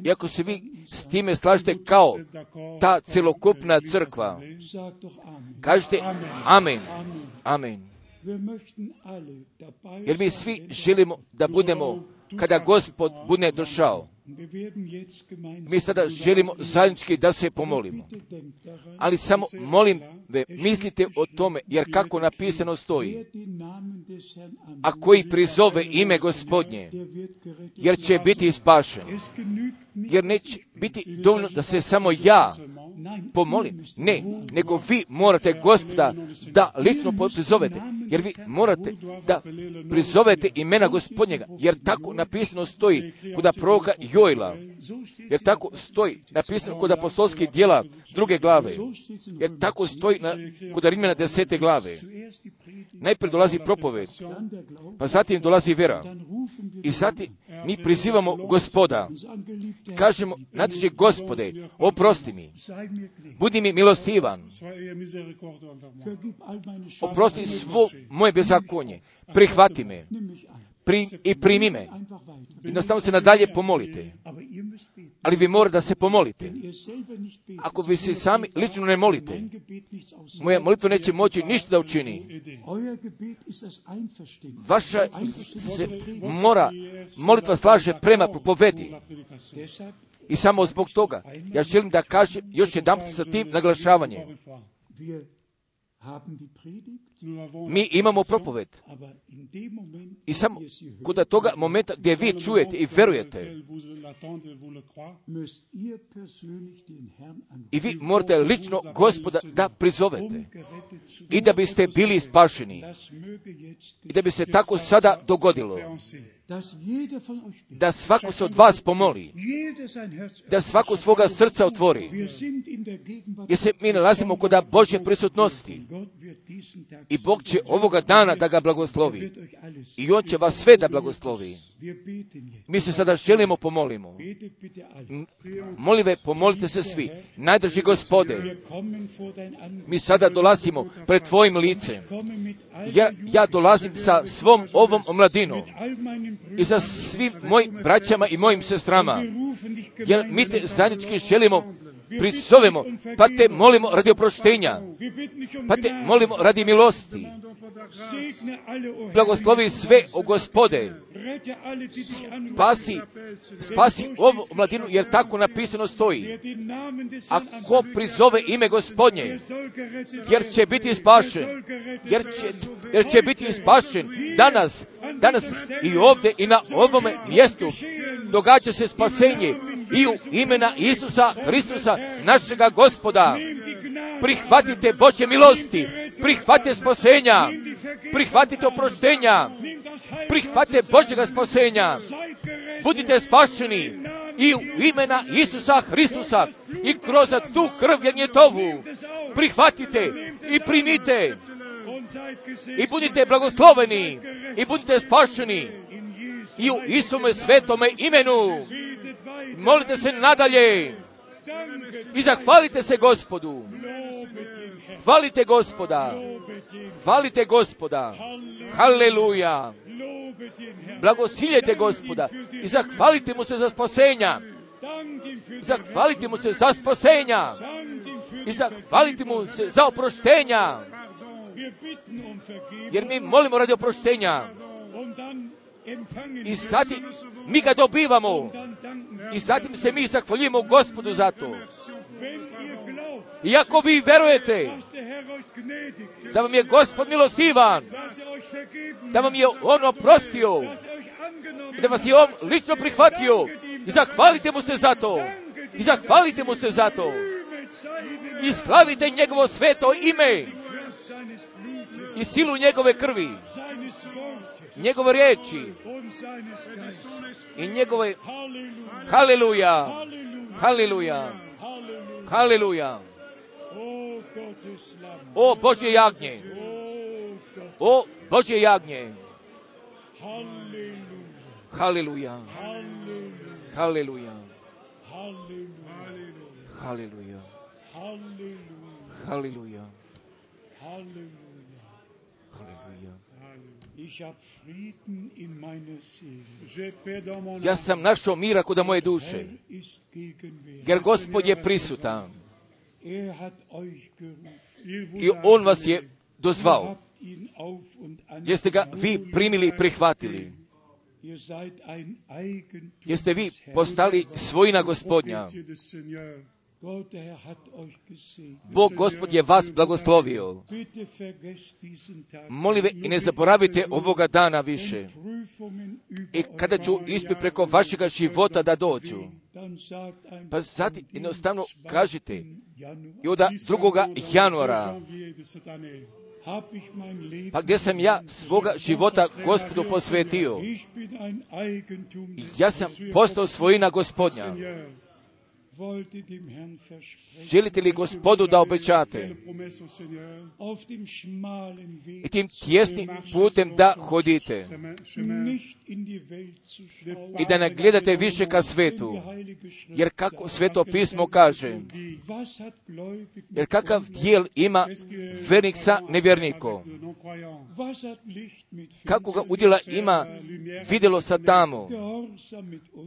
I ako se vi s time slažete kao ta celokupna crkva, kažete amen, amen. Jer mi svi želimo da budemo kada gospod bude došao. Mi sada želimo zajednički da se pomolimo. Ali samo molim ve, mislite o tome, jer kako napisano stoji, a koji prizove ime gospodnje, jer će biti spašen. Jer neće biti dovoljno da se samo ja pomolim. Ne, nego vi morate gospoda da lično prizovete. Jer vi morate da prizovete imena gospodnjega. Jer tako napisano stoji kod proroka Jojla. Jer tako stoji napisano kod apostolskih dijela druge glave. Jer tako stoji na, kod Rimljana desete glave. Najprije dolazi propoved, pa zatim dolazi vera. I zatim mi prizivamo gospoda. Kažemo, nadježe gospode, oprosti mi. Budi mi milostivan. Oprosti svo moje bezakonje. Prihvati me. Pri, I primi me. Jednostavno se nadalje pomolite. Ali vi morate da se pomolite. Ako vi se sami lično ne molite, moja molitva neće moći ništa da učini. Vaša se mora molitva slaže prema propovedi. I samo zbog toga, ja želim da kažem još jedan sa tim naglašavanjem. Mi imamo propoved. I samo kod toga momenta gdje vi čujete i verujete, i vi morate lično gospoda da prizovete. i da biste bili spašeni. I da bi se tako sada dogodilo da svako se od vas pomoli, da svako svoga srca otvori, jer se mi nalazimo kod Božje prisutnosti? I Bog će ovoga dana da ga blagoslovi. I On će vas sve da blagoslovi. Mi se sada želimo pomolimo. Molive, pomolite se svi. Najdrži gospode, mi sada dolazimo pred Tvojim licem. Ja, ja dolazim sa svom ovom mladinom i sa svim mojim braćama i mojim sestrama. Jer mi te zajednički želimo prisovemo, pa te molimo radi oproštenja, pa te molimo radi milosti. Blagoslovi sve o gospode. Spasi, spasi ovu mladinu, jer tako napisano stoji. Ako prizove ime gospodnje, jer će biti spašen, jer će, jer će biti spašen danas, danas i ovdje i na ovome mjestu događa se spasenje i u imena Isusa Hristusa, našega gospoda. Prihvatite Bože milosti, prihvatite spasenja, prihvatite oproštenja, prihvatite Božjega spasenja. Budite spašeni i u imena Isusa Hristusa i kroz tu krv jagnjetovu. Prihvatite i primite i budite blagosloveni i budite spašeni i u Isume svetome imenu. Molite se nadalje i zahvalite se gospodu. Hvalite gospoda. Hvalite gospoda. Haleluja. Blagosiljete gospoda i zahvalite mu se za spasenja. Zahvalite mu se za spasenja. I zahvalite mu se za oproštenja. Jer mi molimo radi oproštenja. I zatim mi ga dobivamo. I zatim se mi zahvaljujemo gospodu za to. I ako vi verujete da vam je gospod milostivan, da vam je on oprostio, da vas je on lično prihvatio, i zahvalite mu se za to. I zahvalite mu se za to. I slavite njegovo sveto ime i silu njegove krvi, njegove riječi i njegove haleluja, haleluja, haleluja. O Božje jagnje, o Božje jagnje, haleluja, haleluja, haleluja, haleluja. Ja sam našao mira kod moje duše, jer gospod je prisutan. I on vas je dozvao. Jeste ga vi primili i prihvatili. Jeste vi postali svojina gospodnja. Bog gospod je vas blagoslovio. Molim i ne zaboravite ovoga dana više. I kada ću ispit preko vašega života da dođu, pa zatim jednostavno kažite i od 2. januara pa gdje sam ja svoga života gospodu posvetio. Ja sam postao svojina gospodnja. Želite li gospodu da obećate? I tim tjesnim putem da hodite i da ne gledate više ka svetu, jer kako sveto pismo kaže, jer kakav dijel ima vernik sa nevjernikom, kako ga udjela ima vidjelo sa tamo,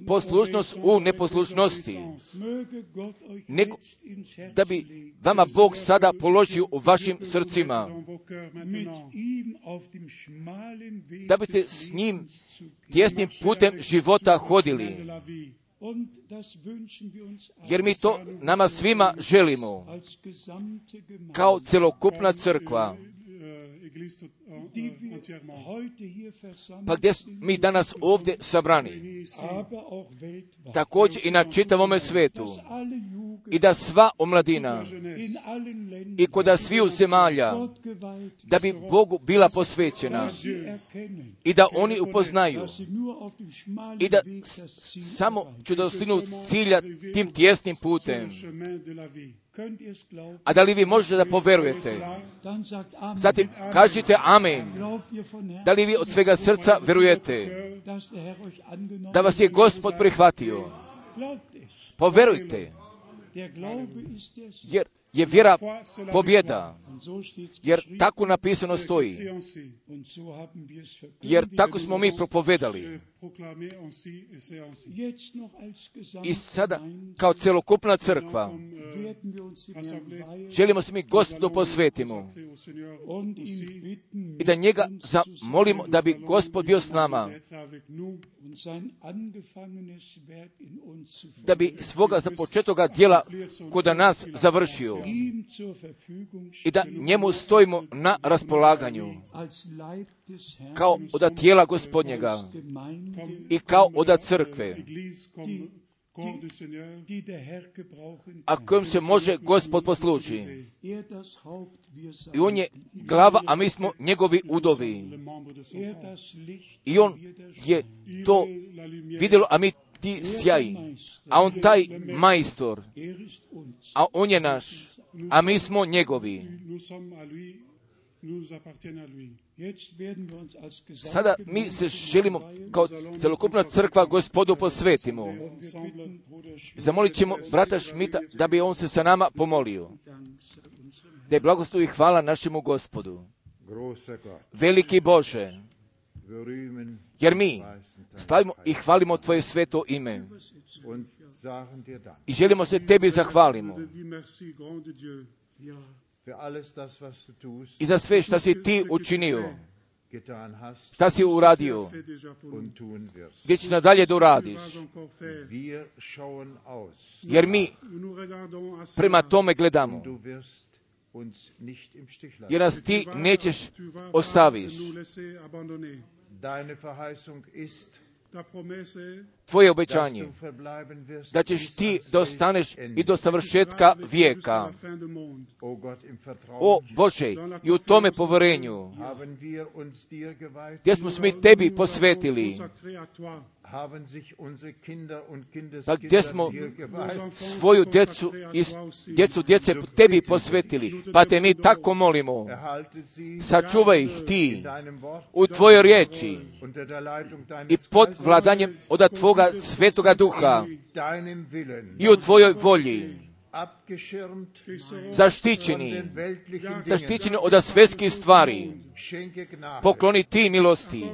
poslušnost u neposlušnosti, nego da bi vama Bog sada položio u vašim srcima, da biste s njim tjesnim putem života hodili. Jer mi to nama svima želimo, kao celokupna crkva, pa gdje mi danas ovdje sabrani, također i na čitavome svetu, i da sva omladina i kod sviju zemalja, da bi Bogu bila posvećena i da oni upoznaju i da samo ću cilja tim tjesnim putem? A da li vi možete da poverujete? Zatim kažite amen. Da li vi od svega srca verujete da vas je Gospod prihvatio? Poverujte, jer je vjera pobjeda. Jer tako napisano stoji. Jer tako smo mi propovedali. I sada, kao celokupna crkva, želimo se mi gospodu posvetimo i da njega zamolimo da bi gospod bio s nama, da bi svoga započetoga dijela kod nas završio i da njemu stojimo na raspolaganju kao od tijela gospodnjega i kao od crkve, a kojom se može gospod posluži. I on je glava, a mi smo njegovi udovi. I on je to vidjelo, a mi ti sjaji. A on taj majstor, a on je naš, a mi smo njegovi. Nous sommes à lui, nous appartiennent à lui. Jetzt werden wir uns als Sada mi se želimo kao celokupna crkva gospodu posvetimo. Zamolit ćemo brata Šmita da bi on se sa nama pomolio. Da je blagoslov i hvala našemu gospodu. Veliki Bože, jer mi slavimo i hvalimo Tvoje sveto ime i želimo se Tebi zahvalimo. Dis merci, grand de Dieu. für alles das, was du tust, i za sve što si Ti učinio, šta si uradio, gdje ćeš nadalje da uradiš. Jer mi prema tome gledamo, Du wirst uns nicht im Stich jer lassen. nas Ti nećeš ostaviš. Tvoje obećanje, da ćeš Ti ans da ostaneš Ende. i do savršetka vijeka. O Bože, i u tome geweiht, gdje smo se mi Tebi posvetili, Consacré à toi. haben sich unsere Kinder und pa gdje smo svoju djecu djecu djece Tebi posvetili, pa te mi tako molimo, sačuvaj ih Ti u Tvojoj riječi i pod vladanjem od Tvoga svetoga duha. I u Tvojoj volji, zaštićeni, zaštićeni od svjetskih stvari. Pokloni Ti milosti,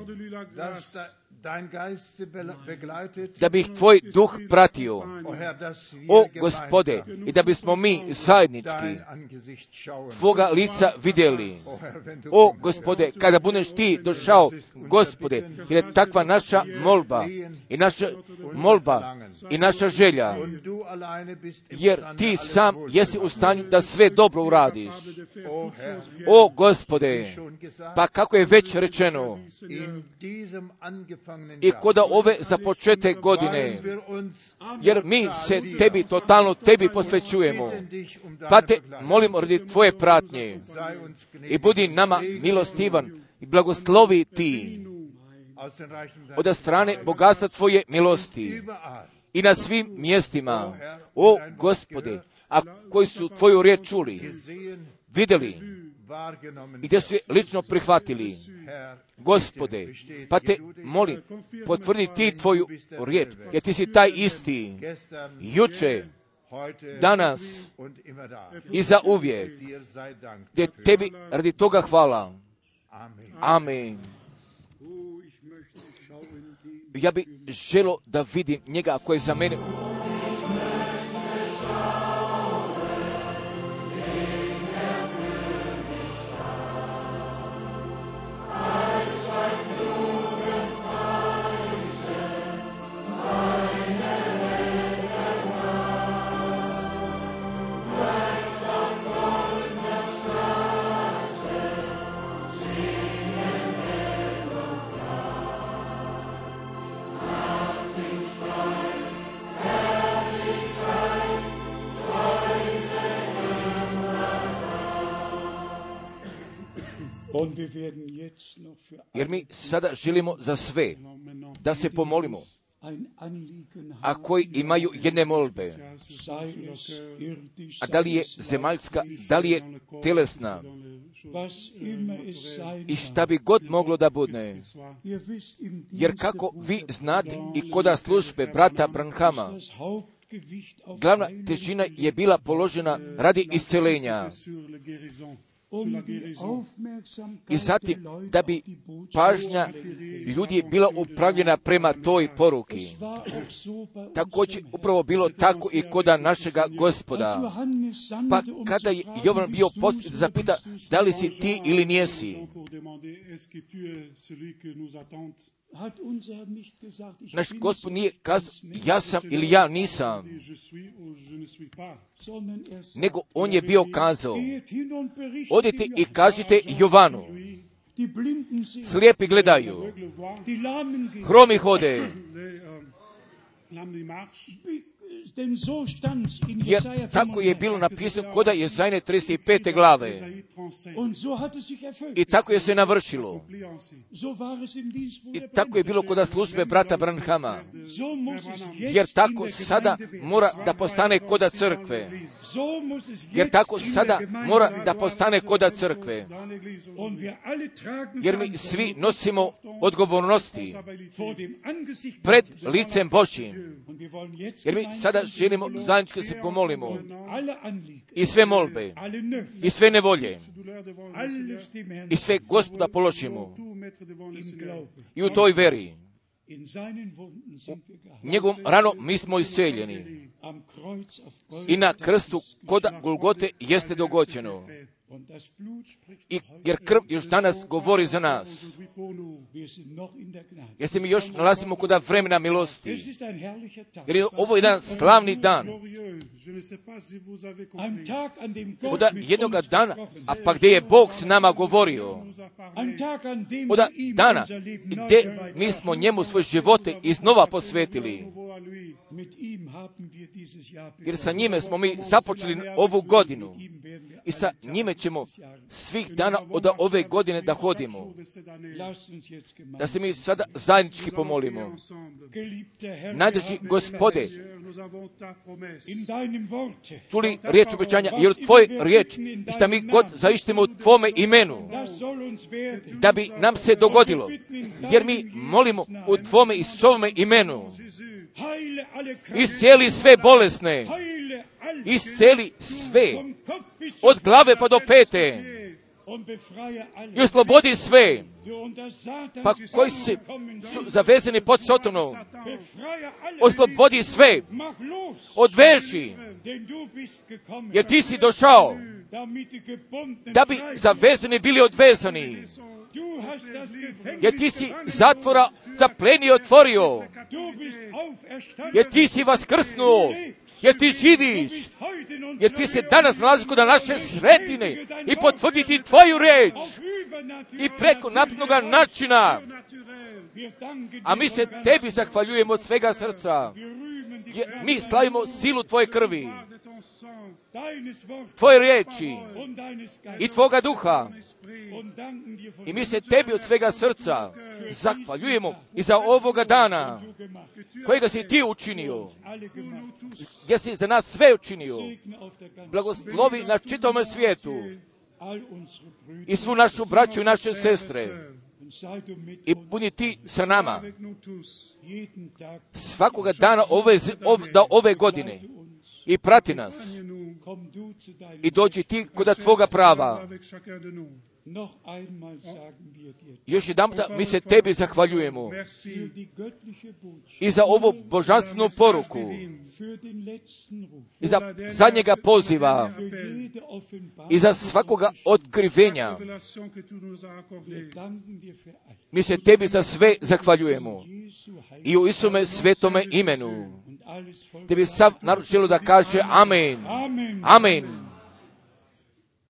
Da, dein Geist sie be- begleitet, da bi ih Tvoj duh pratio. o Gospode, i da bismo mi zajednički. Tvoga lica vidjeli. O Gospode, kada budeš ti došao, Gospode, jer je takva naša molba i naša molba i naša želja, jer ti sam jesi u stanju da sve dobro uradiš. O Gospode, pa kako je već rečeno, in diesem angefangenen i Jahr koda ove započete godine, jer mi se tebi, totalno tebi posvećujemo, pa te molimo radi tvoje pratnje i budi nama milostivan i blagoslovi ti od strane bogatstva tvoje milosti i na svim mjestima. O Gospode, a koji su tvoju riječ čuli, vidjeli. I gdje su je lično prihvatili. Gospode, pa te molim, potvrdi ti tvoju riječ, jer ti si taj isti, juče, danas i za uvijek, gdje tebi radi toga hvala. Amen. Ja bi želo da vidim njega koji je za mene Jer mi sada želimo za sve da se pomolimo. a koji imaju jedne molbe. A da li je zemaljska, da li je telesna i šta bi god moglo da bude. Jer kako vi znate i koda službe brata Branhama, glavna težina je bila položena radi iscelenja um i zatim da bi pažnja ljudi bila upravljena prema toj poruki. Također upravo bilo tako i koda našega gospoda. Pa kada je Jovan bio bist du's post oder zapita da li si ti ili nijesi, Naš gospod nije kazao ja sam ili ja nisam, sondern er nego on je bio kazao, odite i kažite Jovanu, slijepi gledaju, hromi hode, (laughs) jer tako je 35. bilo napisano koda je Zajne 35. glave. Isaïe 37. Und so hat es sich erfüllt. I tako je se navršilo. I tako je bilo koda službe brata Branhama. Jer tako sada mora da postane koda crkve. Jer tako sada mora da postane koda crkve. Jer mi svi nosimo odgovornosti pred licem Božjim. Jer mi sada bitten želimo zajednički se pomolimo. I sve molbe, i sve nevolje, i sve gospoda položimo. I u toj veri, geheilt. njegovom rano mi smo isceljeni. I na krstu koda Golgote jeste dogođeno. Jer krv još danas govori za nas. Jer se mi još nalazimo koda vremena milosti. Jer je ovo jedan slavni dan. Oda jednoga dana, a pa gdje je Bog s nama govorio. Oda dana gdje mi smo njemu svoje živote iznova posvetili. Jer sa njime smo mi započeli ovu godinu. I sa njime ćemo svih dana od ove godine da hodimo. Da se mi sada zajednički pomolimo. haben gospode, čuli riječ obećanja, jer tvoj riječ, šta mi god zaištimo u tvome imenu, da bi nam se dogodilo, jer mi molimo u tvome i svome imenu, iscijeli sve bolesne, Iscijeli sve, od glave pa do pete, i oslobodi sve, pa koji gekommen su zavezani pod alle. oslobodi sve, odveži, jer ti si došao, da bi zavezani bili odvezani, jer ti si zatvora otvorio, Du bist auferstanden. jer ti si vaskrsnuo, jer ti živiš, jer ti se danas nalazi kod naše sretine i potvrditi tvoju reč i preko napnoga načina, a mi se tebi zahvaljujemo od svega srca. Mi slavimo silu tvoje krvi, Tvoje riječi i tvoga duha. I mi se tebi od svega srca zahvaljujemo i za ovoga dana kojega si ti učinio, gdje si za nas sve učinio. Blagoslovi na čitome svijetu i svu našu braću i naše sestre i budi ti sa nama svakoga dana ove, ov- da ove godine i prati nas i dođi ti koda tvoga prava. Još jedan mi se tebi zahvaljujemo i za ovu božanstvenu poruku i za zadnjega poziva i za svakoga otkrivenja. Mi se tebi za sve zahvaljujemo i u Isume svetome imenu. Tebi sav naručilo da kaže. Amen. Amen.